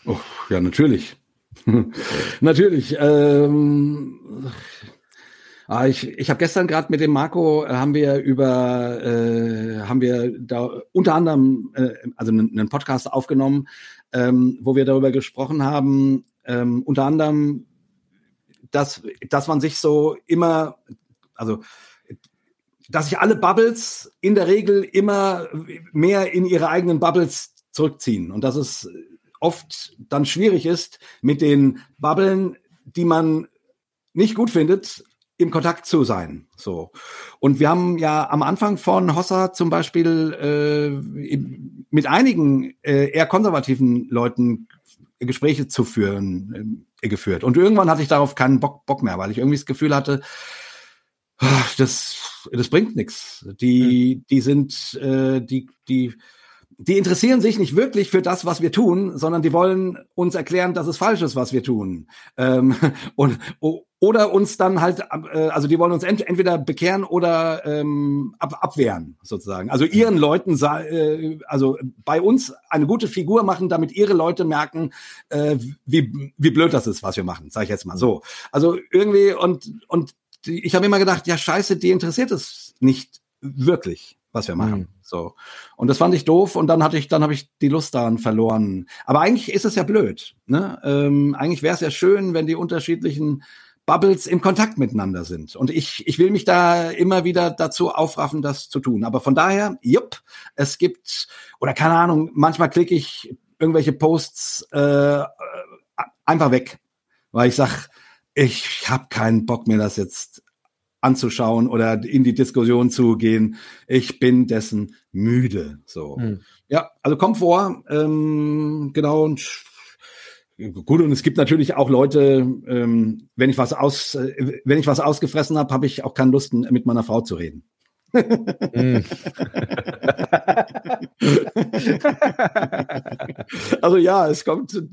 Oh, ja, natürlich. [LAUGHS] natürlich. Ähm, Ah, ich ich habe gestern gerade mit dem Marco äh, haben wir über äh, haben wir da unter anderem äh, also einen, Podcast aufgenommen, ähm, wo wir darüber gesprochen haben, ähm, unter anderem, dass dass man sich so immer also dass sich alle Bubbles in der Regel immer mehr in ihre eigenen Bubbles zurückziehen und dass es oft dann schwierig ist mit den Bubblen, die man nicht gut findet, im Kontakt zu sein. So. Und wir haben ja am Anfang von Hossa zum Beispiel äh, mit einigen äh, eher konservativen Leuten Gespräche zu führen äh, geführt. Und irgendwann hatte ich darauf keinen Bock, Bock mehr, weil ich irgendwie das Gefühl hatte, das, das bringt nichts. Die, hm. die sind, äh, die, die, die interessieren sich nicht wirklich für das, was wir tun, sondern die wollen uns erklären, dass es falsch ist, was wir tun. Ähm, [LAUGHS] und, oder uns dann halt, äh, also die wollen uns ent entweder bekehren oder ähm, ab abwehren, sozusagen. Also ihren Leuten, äh, also bei uns eine gute Figur machen, damit ihre Leute merken, äh, wie, wie blöd das ist, was wir machen, sage ich jetzt mal so. Also irgendwie, und, und ich habe immer gedacht, ja scheiße, die interessiert es nicht wirklich, was wir machen. Mhm. So. Und das fand ich doof und dann hatte ich, dann habe ich die Lust daran verloren. Aber eigentlich ist es ja blöd. Ne? Ähm, eigentlich wäre es ja schön, wenn die unterschiedlichen Bubbles im Kontakt miteinander sind. Und ich, ich will mich da immer wieder dazu aufraffen, das zu tun. Aber von daher, jupp, es gibt, oder keine Ahnung, manchmal klicke ich irgendwelche Posts äh, einfach weg, weil ich sag, ich habe keinen Bock mir das jetzt anzuschauen oder in die Diskussion zu gehen. Ich bin dessen müde. So. Hm. Ja, also kommt vor, ähm, genau, und Gut, und es gibt natürlich auch Leute, ähm, wenn ich was aus, äh, wenn ich was ausgefressen habe, habe ich auch keine Lust, mit meiner Frau zu reden. Mm. [LAUGHS] also ja, es kommt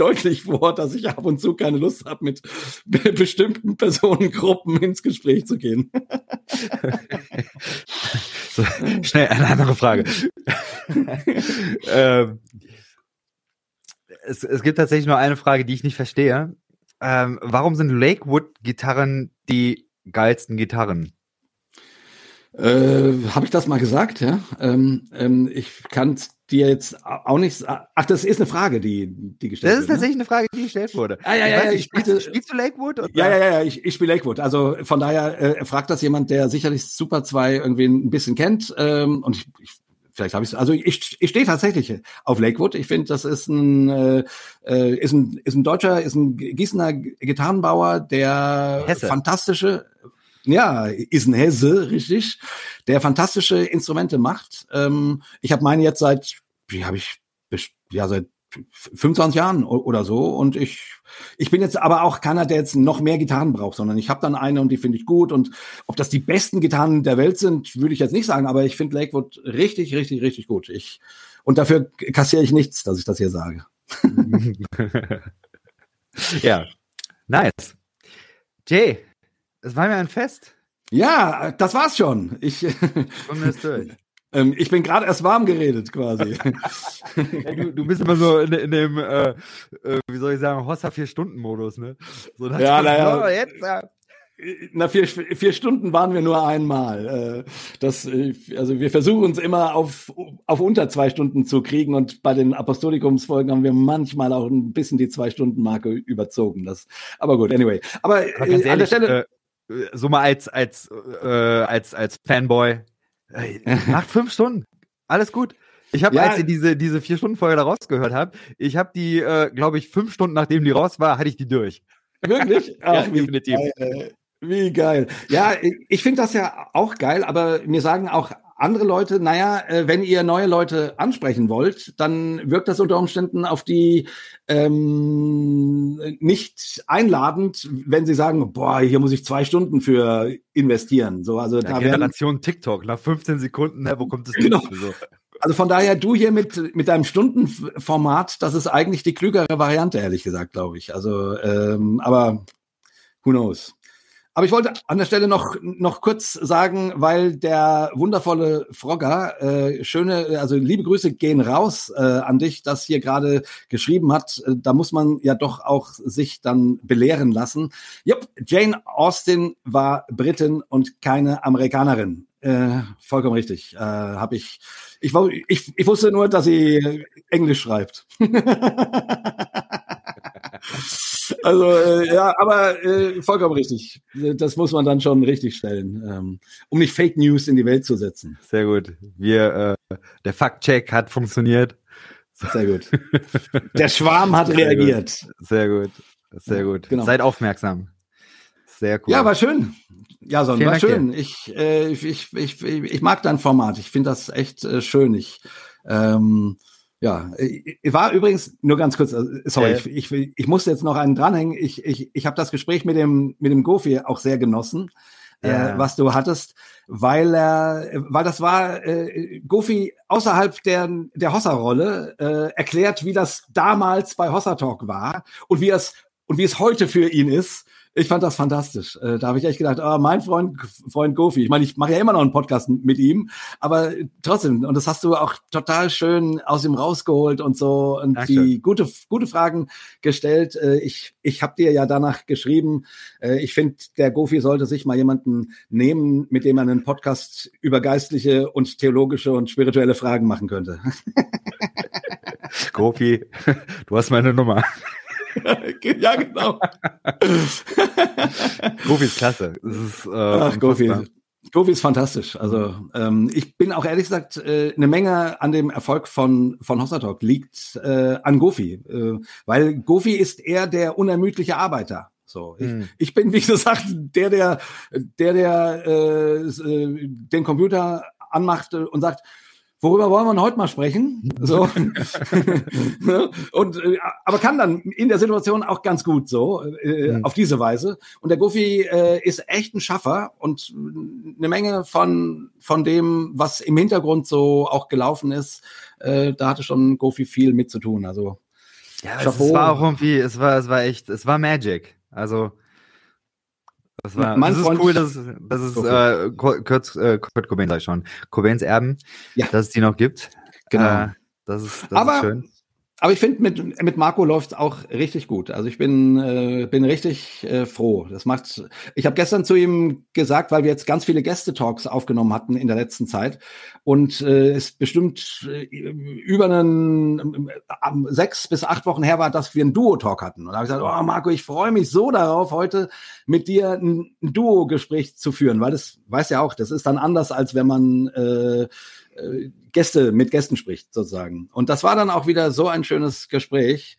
deutlich vor, dass ich ab und zu keine Lust habe, mit bestimmten Personengruppen ins Gespräch zu gehen. [LAUGHS] so, schnell eine andere Frage. [LAUGHS] ähm, es, es gibt tatsächlich nur eine Frage, die ich nicht verstehe. Ähm, warum sind Lakewood-Gitarren die geilsten Gitarren? Äh, Habe ich das mal gesagt? Ja. Ähm, ähm, ich kann dir jetzt auch nicht. Ach, das ist eine Frage, die die gestellt wurde. Das ist ne? tatsächlich ne? eine Frage, die gestellt wurde. Ah, ja, ja, ja. Ich spielst, spielst du Lakewood? Oder? Ja, ja, ja. Ich, ich spiele Lakewood. Also von daher äh, fragt das jemand, der sicherlich Super 2 irgendwie ein bisschen kennt. Ähm, und ich, ich vielleicht habe ich also ich, ich stehe tatsächlich auf Lakewood. Ich finde, das ist ein äh, äh, ist ein ist ein deutscher, ist ein Gießener Gitarrenbauer, der Hesse. fantastische ja, ist ein Hesse, richtig, der fantastische Instrumente macht. Ähm, ich habe meine jetzt seit, wie habe ich, ja, seit 25 Jahren oder so und ich ich bin jetzt aber auch keiner, der jetzt noch mehr Gitarren braucht, sondern ich habe dann eine und die finde ich gut und ob das die besten Gitarren der Welt sind, würde ich jetzt nicht sagen, aber ich finde Lakewood richtig, richtig, richtig gut. Ich und dafür kassiere ich nichts, dass ich das hier sage. [LAUGHS] ja, nice. Jay, es war mir ein Fest. Ja, das war's schon. Ich, [LAUGHS] ähm, ich bin gerade erst warm geredet, quasi. [LAUGHS] Ja, du, du bist immer so in, in dem, äh, äh, wie soll ich sagen, Hossa Vier-Stunden-Modus, ne? So, Ja, naja. "Oh, jetzt, äh, Na, vier, vier Stunden waren wir nur einmal. Äh, Das, äh, also wir versuchen uns immer auf, auf unter zwei Stunden zu kriegen und bei den Apostolikumsfolgen haben wir manchmal auch ein bisschen die Zwei-Stunden-Marke überzogen. Das, aber gut, anyway. Aber, Aber ganz äh, an der ehrlich, Stelle, so mal als, als, äh, als, als Fanboy, ey, macht fünf Stunden. Alles gut. Ich habe, Ja. als ihr diese, diese Vier-Stunden-Folge da rausgehört habt, ich habe die, äh, glaube ich, fünf Stunden nachdem die raus war, hatte ich die durch. Wirklich? [LAUGHS] Ach, wie definitiv. Geil, wie geil. Ja, ich finde das ja auch geil, aber mir sagen auch andere Leute, naja, äh, wenn ihr neue Leute ansprechen wollt, dann wirkt das unter Umständen auf die ähm, nicht einladend, wenn sie sagen, boah, hier muss ich zwei Stunden für investieren. So, also Ja, da werden, Generation TikTok, nach 15 Sekunden, ne, wo kommt das Genau. So. also von daher du hier mit mit deinem Stundenformat, das ist eigentlich die klügere Variante, ehrlich gesagt, glaube ich. Also, ähm, aber who knows? Aber ich wollte an der Stelle noch, noch kurz sagen, weil der wundervolle Frogger, äh, schöne, also liebe Grüße gehen raus äh, an dich, das hier gerade geschrieben hat. Äh, da muss man ja doch auch sich dann belehren lassen. Jupp, Jane Austen war Britin und keine Amerikanerin. Äh, vollkommen richtig. Äh, hab ich, ich, ich, ich wusste nur, dass sie Englisch schreibt. [LAUGHS] [LAUGHS] Also äh, ja, aber äh, vollkommen richtig. Das muss man dann schon richtig stellen, ähm, um nicht Fake News in die Welt zu setzen. Sehr gut. Wir, äh, der Fact-Check hat funktioniert. Sehr gut. [LAUGHS] Der Schwarm hat Sehr gut. reagiert. Sehr gut. Sehr gut. Genau. Seid aufmerksam. Sehr cool. Ja, war schön. Ja, Son, Vielen war Dank schön. Ich, äh, ich, ich, ich, ich mag dein Format. Ich finde das echt äh, schön. Ich, ähm, ja, ich, ich war übrigens nur ganz kurz, äh, sorry, Ja. ich, ich, ich musste jetzt noch einen dranhängen. Ich, ich, ich habe das Gespräch mit dem mit dem Gofi auch sehr genossen, Ja. äh, was du hattest, weil er, weil das war äh, Gofi außerhalb der der Hossa-Rolle äh, erklärt, wie das damals bei Hossa Talk war und wie es und wie es heute für ihn ist. Ich fand das fantastisch. Äh, da habe ich echt gedacht, oh, mein Freund, Freund Gofi. Ich meine, ich mache ja immer noch einen Podcast mit ihm, aber trotzdem, und das hast du auch total schön aus ihm rausgeholt und so und Dankeschön. die gute, gute Fragen gestellt. Äh, ich ich habe dir ja danach geschrieben, äh, ich finde, der Gofi sollte sich mal jemanden nehmen, mit dem er einen Podcast über geistliche und theologische und spirituelle Fragen machen könnte. Gopi, [LAUGHS] du hast meine Nummer. [LAUGHS] ja, genau. Gopi ist klasse. Das ist, äh, Ach, Gofi. unfassbar. Gofi ist fantastisch. Also ähm, ich bin auch ehrlich gesagt, äh, eine Menge an dem Erfolg von, von Hossa Talk liegt äh, an Gofi. Äh, weil Gofi ist eher der unermüdliche Arbeiter. So, ich, Hm. ich bin, wie gesagt, der, der, der, der äh, äh, den Computer anmacht und sagt, worüber wollen wir denn heute mal sprechen? So. [LAUGHS] Und äh, aber kann dann in der Situation auch ganz gut so äh, Mhm. auf diese Weise. Und der Goofy äh, ist echt ein Schaffer und eine Menge von von dem, was im Hintergrund so auch gelaufen ist, äh, da hatte schon Goofy viel mit zu tun. Also Ja, es war auch irgendwie, es war, es war echt, es war Magic. Also, das war, Mein das ist Freund- cool, dass, es- dass es äh, Kurt, Kurt, äh, Kurt Cobain, sag ich schon, Cobains Erben, Ja. dass es die noch gibt. Genau. Äh, das ist, das Aber- ist schön. Aber ich finde, mit, mit Marco läuft's auch richtig gut. Also ich bin, äh, bin richtig äh, froh. Das macht. Ich habe gestern zu ihm gesagt, weil wir jetzt ganz viele Gästetalks aufgenommen hatten in der letzten Zeit und äh, es bestimmt äh, über einen äh, sechs bis acht Wochen her war, dass wir einen Duo-Talk hatten. Und da habe ich gesagt, oh Marco, ich freue mich so darauf, heute mit dir ein, ein Duo-Gespräch zu führen, weil das weiß ja auch, das ist dann anders, als wenn man äh, Gäste mit Gästen spricht sozusagen. Und das war dann auch wieder so ein schönes Gespräch.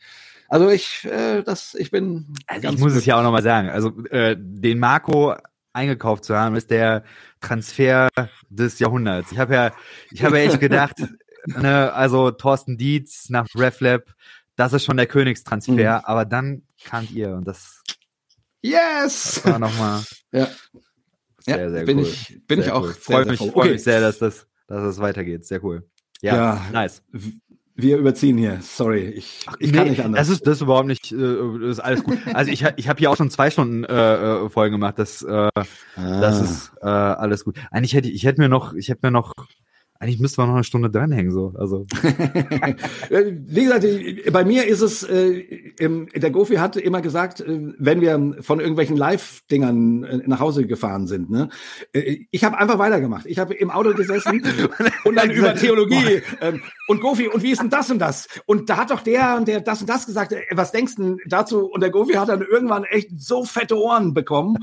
Also ich, äh, das, ich bin. Also ich muss es ja auch nochmal sagen. Also äh, den Marco eingekauft zu haben, ist der Transfer des Jahrhunderts. Ich habe ja, ich habe ja echt gedacht, [LAUGHS] ne, also Thorsten Dietz nach RefLab, das ist schon der Königstransfer, Mhm. aber dann kamt ihr und das Yes! war nochmal Ja. sehr, ja, sehr bin cool. ich, bin ich Sehr auch. cool. sehr mich, Okay. mich sehr, dass das, dass es weitergeht. Sehr cool. Ja, Ja. nice. wir überziehen hier. Sorry, ich, ich nee, kann nicht anders. Das ist, das ist überhaupt nicht, äh, das ist alles gut. Also ich, ich habe hier auch schon zwei Stunden äh, äh, Folgen gemacht. Das, äh, ah. das ist äh, alles gut. Eigentlich hätte ich, ich hätte mir noch, ich hätte mir noch eigentlich müsste man noch eine Stunde dranhängen, so. Also. [LAUGHS] Wie gesagt, bei mir ist es, äh, der Gofi hat immer gesagt, äh, wenn wir von irgendwelchen Live-Dingern äh, nach Hause gefahren sind, ne, äh, ich habe einfach weitergemacht. Ich habe im Auto gesessen [LAUGHS] und dann über Theologie ähm, und Gofi, und wie ist denn das und das? Und da hat doch der und der das und das gesagt, äh, was denkst du dazu? Und der Gofi hat dann irgendwann echt so fette Ohren bekommen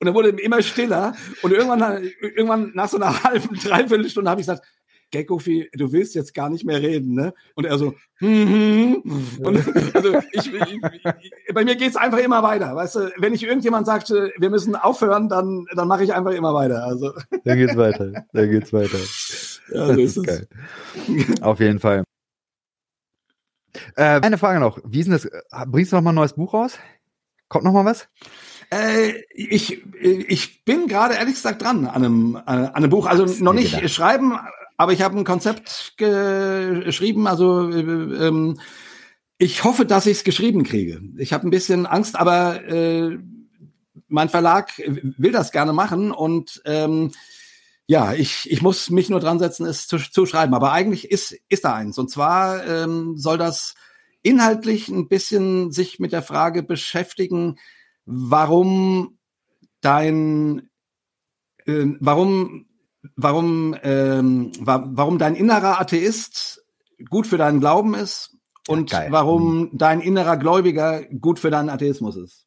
und er wurde immer stiller. Und irgendwann, irgendwann nach so einer [LAUGHS] halben, dreiviertel Stunde habe ich gesagt, Geckofi, du willst jetzt gar nicht mehr reden, ne? Und er so, hm, hm. Und, [LAUGHS] also ich, ich, ich, bei mir geht's einfach immer weiter. Weißt du, wenn ich irgendjemand sagt, wir müssen aufhören, dann, dann mache ich einfach immer weiter. Also. [LAUGHS] Dann geht's weiter. Dann geht's weiter. Ja, so ist, ist geil. Auf jeden Fall. Äh, eine Frage noch. Wie ist denn das? Bringst du noch mal ein neues Buch raus? Kommt noch mal was? Äh, ich, ich bin gerade ehrlich gesagt dran an einem, äh, an einem Buch. Also noch nicht gedacht. schreiben, aber ich habe ein Konzept geschrieben. Also äh, ähm, ich hoffe, dass ich es geschrieben kriege. Ich habe ein bisschen Angst, aber äh, mein Verlag will das gerne machen und ähm, ja, ich, ich muss mich nur dran setzen, es zu, zu schreiben. Aber eigentlich ist, ist da eins. Und zwar ähm, soll das inhaltlich ein bisschen sich mit der Frage beschäftigen, warum dein, äh, warum, warum, ähm, wa warum dein innerer Atheist gut für deinen Glauben ist und ja, warum mhm. dein innerer Gläubiger gut für deinen Atheismus ist.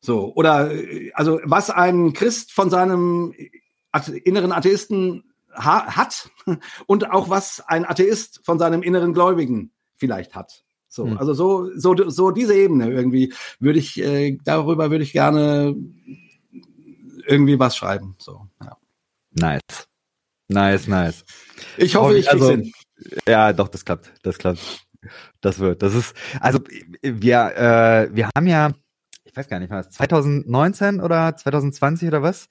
So, oder also was ein Christ von seinem inneren Atheisten ha hat [LAUGHS] und auch was ein Atheist von seinem inneren Gläubigen vielleicht hat. So, hm. also so, so, so diese Ebene irgendwie würde ich, äh, darüber würde ich gerne irgendwie was schreiben. So, ja. Nice. Nice, nice. Ich hoffe, ich also, hin. Ja, doch, das klappt. Das klappt. Das wird. Das ist, also wir, äh, wir haben ja, ich weiß gar nicht was, 2019 oder 2020 oder was?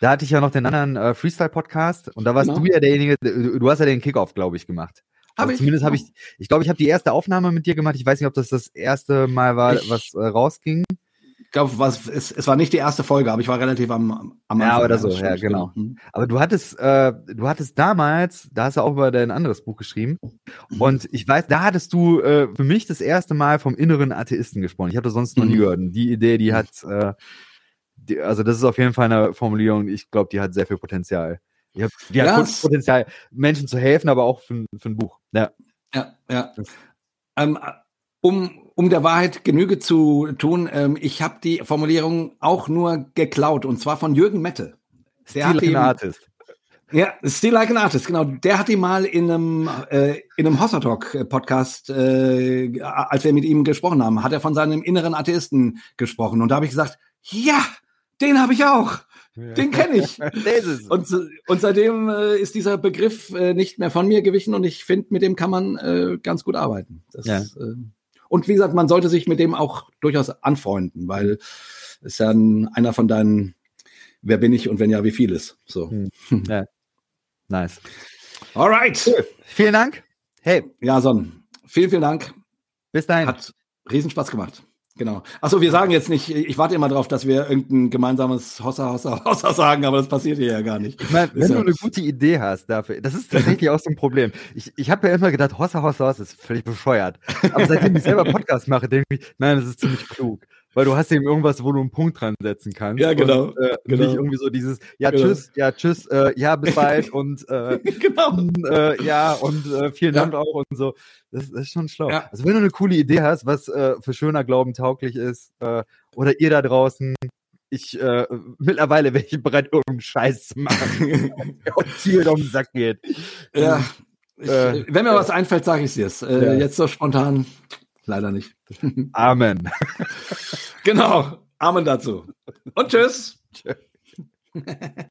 Da hatte ich ja noch den anderen äh, Freestyle-Podcast und da warst genau. du ja derjenige, du, du hast ja den Kickoff, glaube ich, gemacht. Hab also. Zumindest habe ich, ich glaube, ich habe die erste Aufnahme mit dir gemacht. Ich weiß nicht, ob das das erste Mal war, ich, was äh, rausging. Ich glaube, es, es war nicht die erste Folge, aber ich war relativ am, am Anfang. Ja, oder so, ja, genau. Mhm. Aber du hattest, äh, du hattest damals, da hast du auch über dein anderes Buch geschrieben. Mhm. Und ich weiß, da hattest du äh, für mich das erste Mal vom inneren Atheisten gesprochen. Ich hatte sonst noch nie mhm. gehört. Und die Idee, die hat, äh, die, also das ist auf jeden Fall eine Formulierung, ich glaube, die hat sehr viel Potenzial. Die hat, die ja, hat Potenzial, Menschen zu helfen, aber auch für, für ein Buch. Ja, ja. ja. Ähm, um, um der Wahrheit Genüge zu tun, ähm, ich habe die Formulierung auch nur geklaut und zwar von Jürgen Mette. Der Still like an Artist. Ja, Still Like an Artist, genau. Der hat ihn mal in einem, äh, in einem Hossa Talk Podcast, äh, als wir mit ihm gesprochen haben, hat er von seinem inneren Atheisten gesprochen. Und da habe ich gesagt, ja, den habe ich auch. Den kenne ich. [LAUGHS] und, und seitdem äh, ist dieser Begriff äh, nicht mehr von mir gewichen und ich finde, mit dem kann man äh, ganz gut arbeiten. Das, ja. äh, und wie gesagt, man sollte sich mit dem auch durchaus anfreunden, weil es ja ein, einer von deinen Wer bin ich und wenn ja, wie viel ist. So. Hm. [LAUGHS] Ja. Nice. Alright. Cool. Vielen Dank. Hey. Ja, Son. Vielen, vielen Dank. Bis dahin. Hat Riesenspaß gemacht. Genau. Achso, wir sagen jetzt nicht, ich warte immer darauf, dass wir irgendein gemeinsames Hossa, Hossa, [LAUGHS] Hossa sagen, aber das passiert hier ja gar nicht. Ich meine, wenn du eine gute Idee hast dafür, das ist tatsächlich auch so ein Problem. Ich, ich habe ja immer gedacht, Hossa, Hossa, Hossa ist völlig bescheuert. Aber seitdem ich selber Podcast mache, denke ich, nein, das ist ziemlich klug weil du hast eben irgendwas, wo du einen Punkt dran setzen kannst. Ja, genau. Und, äh, genau. Nicht irgendwie so dieses, ja, genau. tschüss, ja, tschüss, äh, ja, bis [LAUGHS] bald und äh, [LAUGHS] genau. äh, ja, und äh, vielen Dank ja. auch und so. Das, das ist schon schlau. Ja. Also wenn du eine coole Idee hast, was äh, für schöner Glauben tauglich ist, äh, oder ihr da draußen, ich äh, mittlerweile wäre ich bereit, irgendeinen Scheiß zu machen, [LAUGHS] der Ziel um den Sack geht. Ja. Ich, äh, wenn mir was einfällt, sage ich es dir. Äh, ja. Jetzt so spontan. Leider nicht. [LAUGHS] Amen. genau. Amen dazu. Und tschüss. tschüss. [LAUGHS]